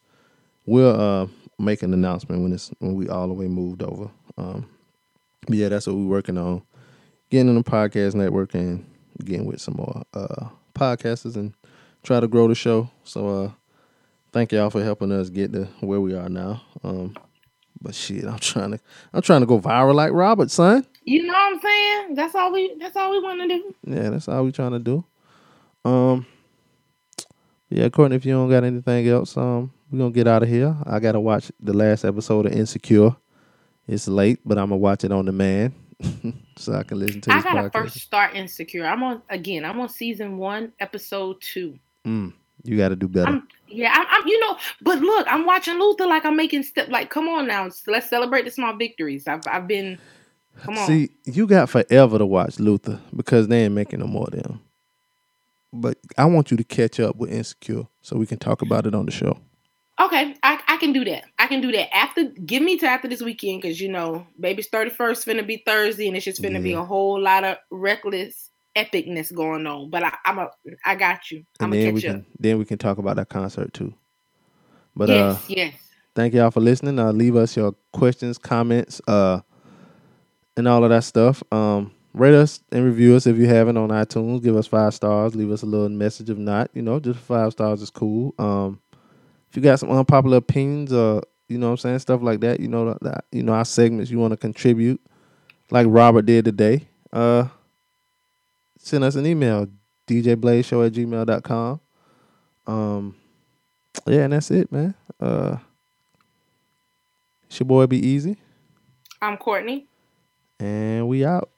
we'll uh make an announcement when it's when we all the way moved over. Um, but yeah, that's what we're working on. Getting on the podcast network and getting with some more uh podcasters and try to grow the show. So uh thank y'all for helping us get to where we are now. Um but shit, I'm trying to I'm trying to go viral like Robert, son. You know what I'm saying? That's all we. That's all we want to do. Yeah, that's all we trying to do. Um, yeah, Courtney, if you don't got anything else, um, we're gonna get out of here. I gotta watch the last episode of Insecure. It's late, but I'm gonna watch it on demand so I can listen to I gotta podcast. first start Insecure. I'm on again. I'm on season one, episode two. Mm, you got to do better. I'm yeah. I'm, I'm you know. But look, I'm watching Luther like I'm making step. Like, come on now, let's celebrate the small victories. I've I've been. Come on. See, you got forever to watch Luther because they ain't making no more of them. But I want you to catch up with Insecure so we can talk about it on the show. Okay, I, I can do that. I can do that after. Give me to after this weekend because you know, baby's thirty first finna be Thursday, and it's just finna be a whole lot of reckless epicness going on. But I, I'm a, I got you. I'm And then we catch can up. then we can talk about that concert too. But yes, uh yes. thank y'all for listening. Uh leave us your questions, comments, uh and all of that stuff. Um rate us and review us if you haven't on iTunes. Give us five stars. Leave us a little message if not. You know, just five stars is cool. Um if you got some unpopular opinions or you know what I'm saying, stuff like that, you know that you know our segments you want to contribute, like Robert did today. Uh send us an email, djbladeshow at gmail.com. Um yeah, and that's it, man. Uh it's your boy be easy. I'm Courtney. And we out.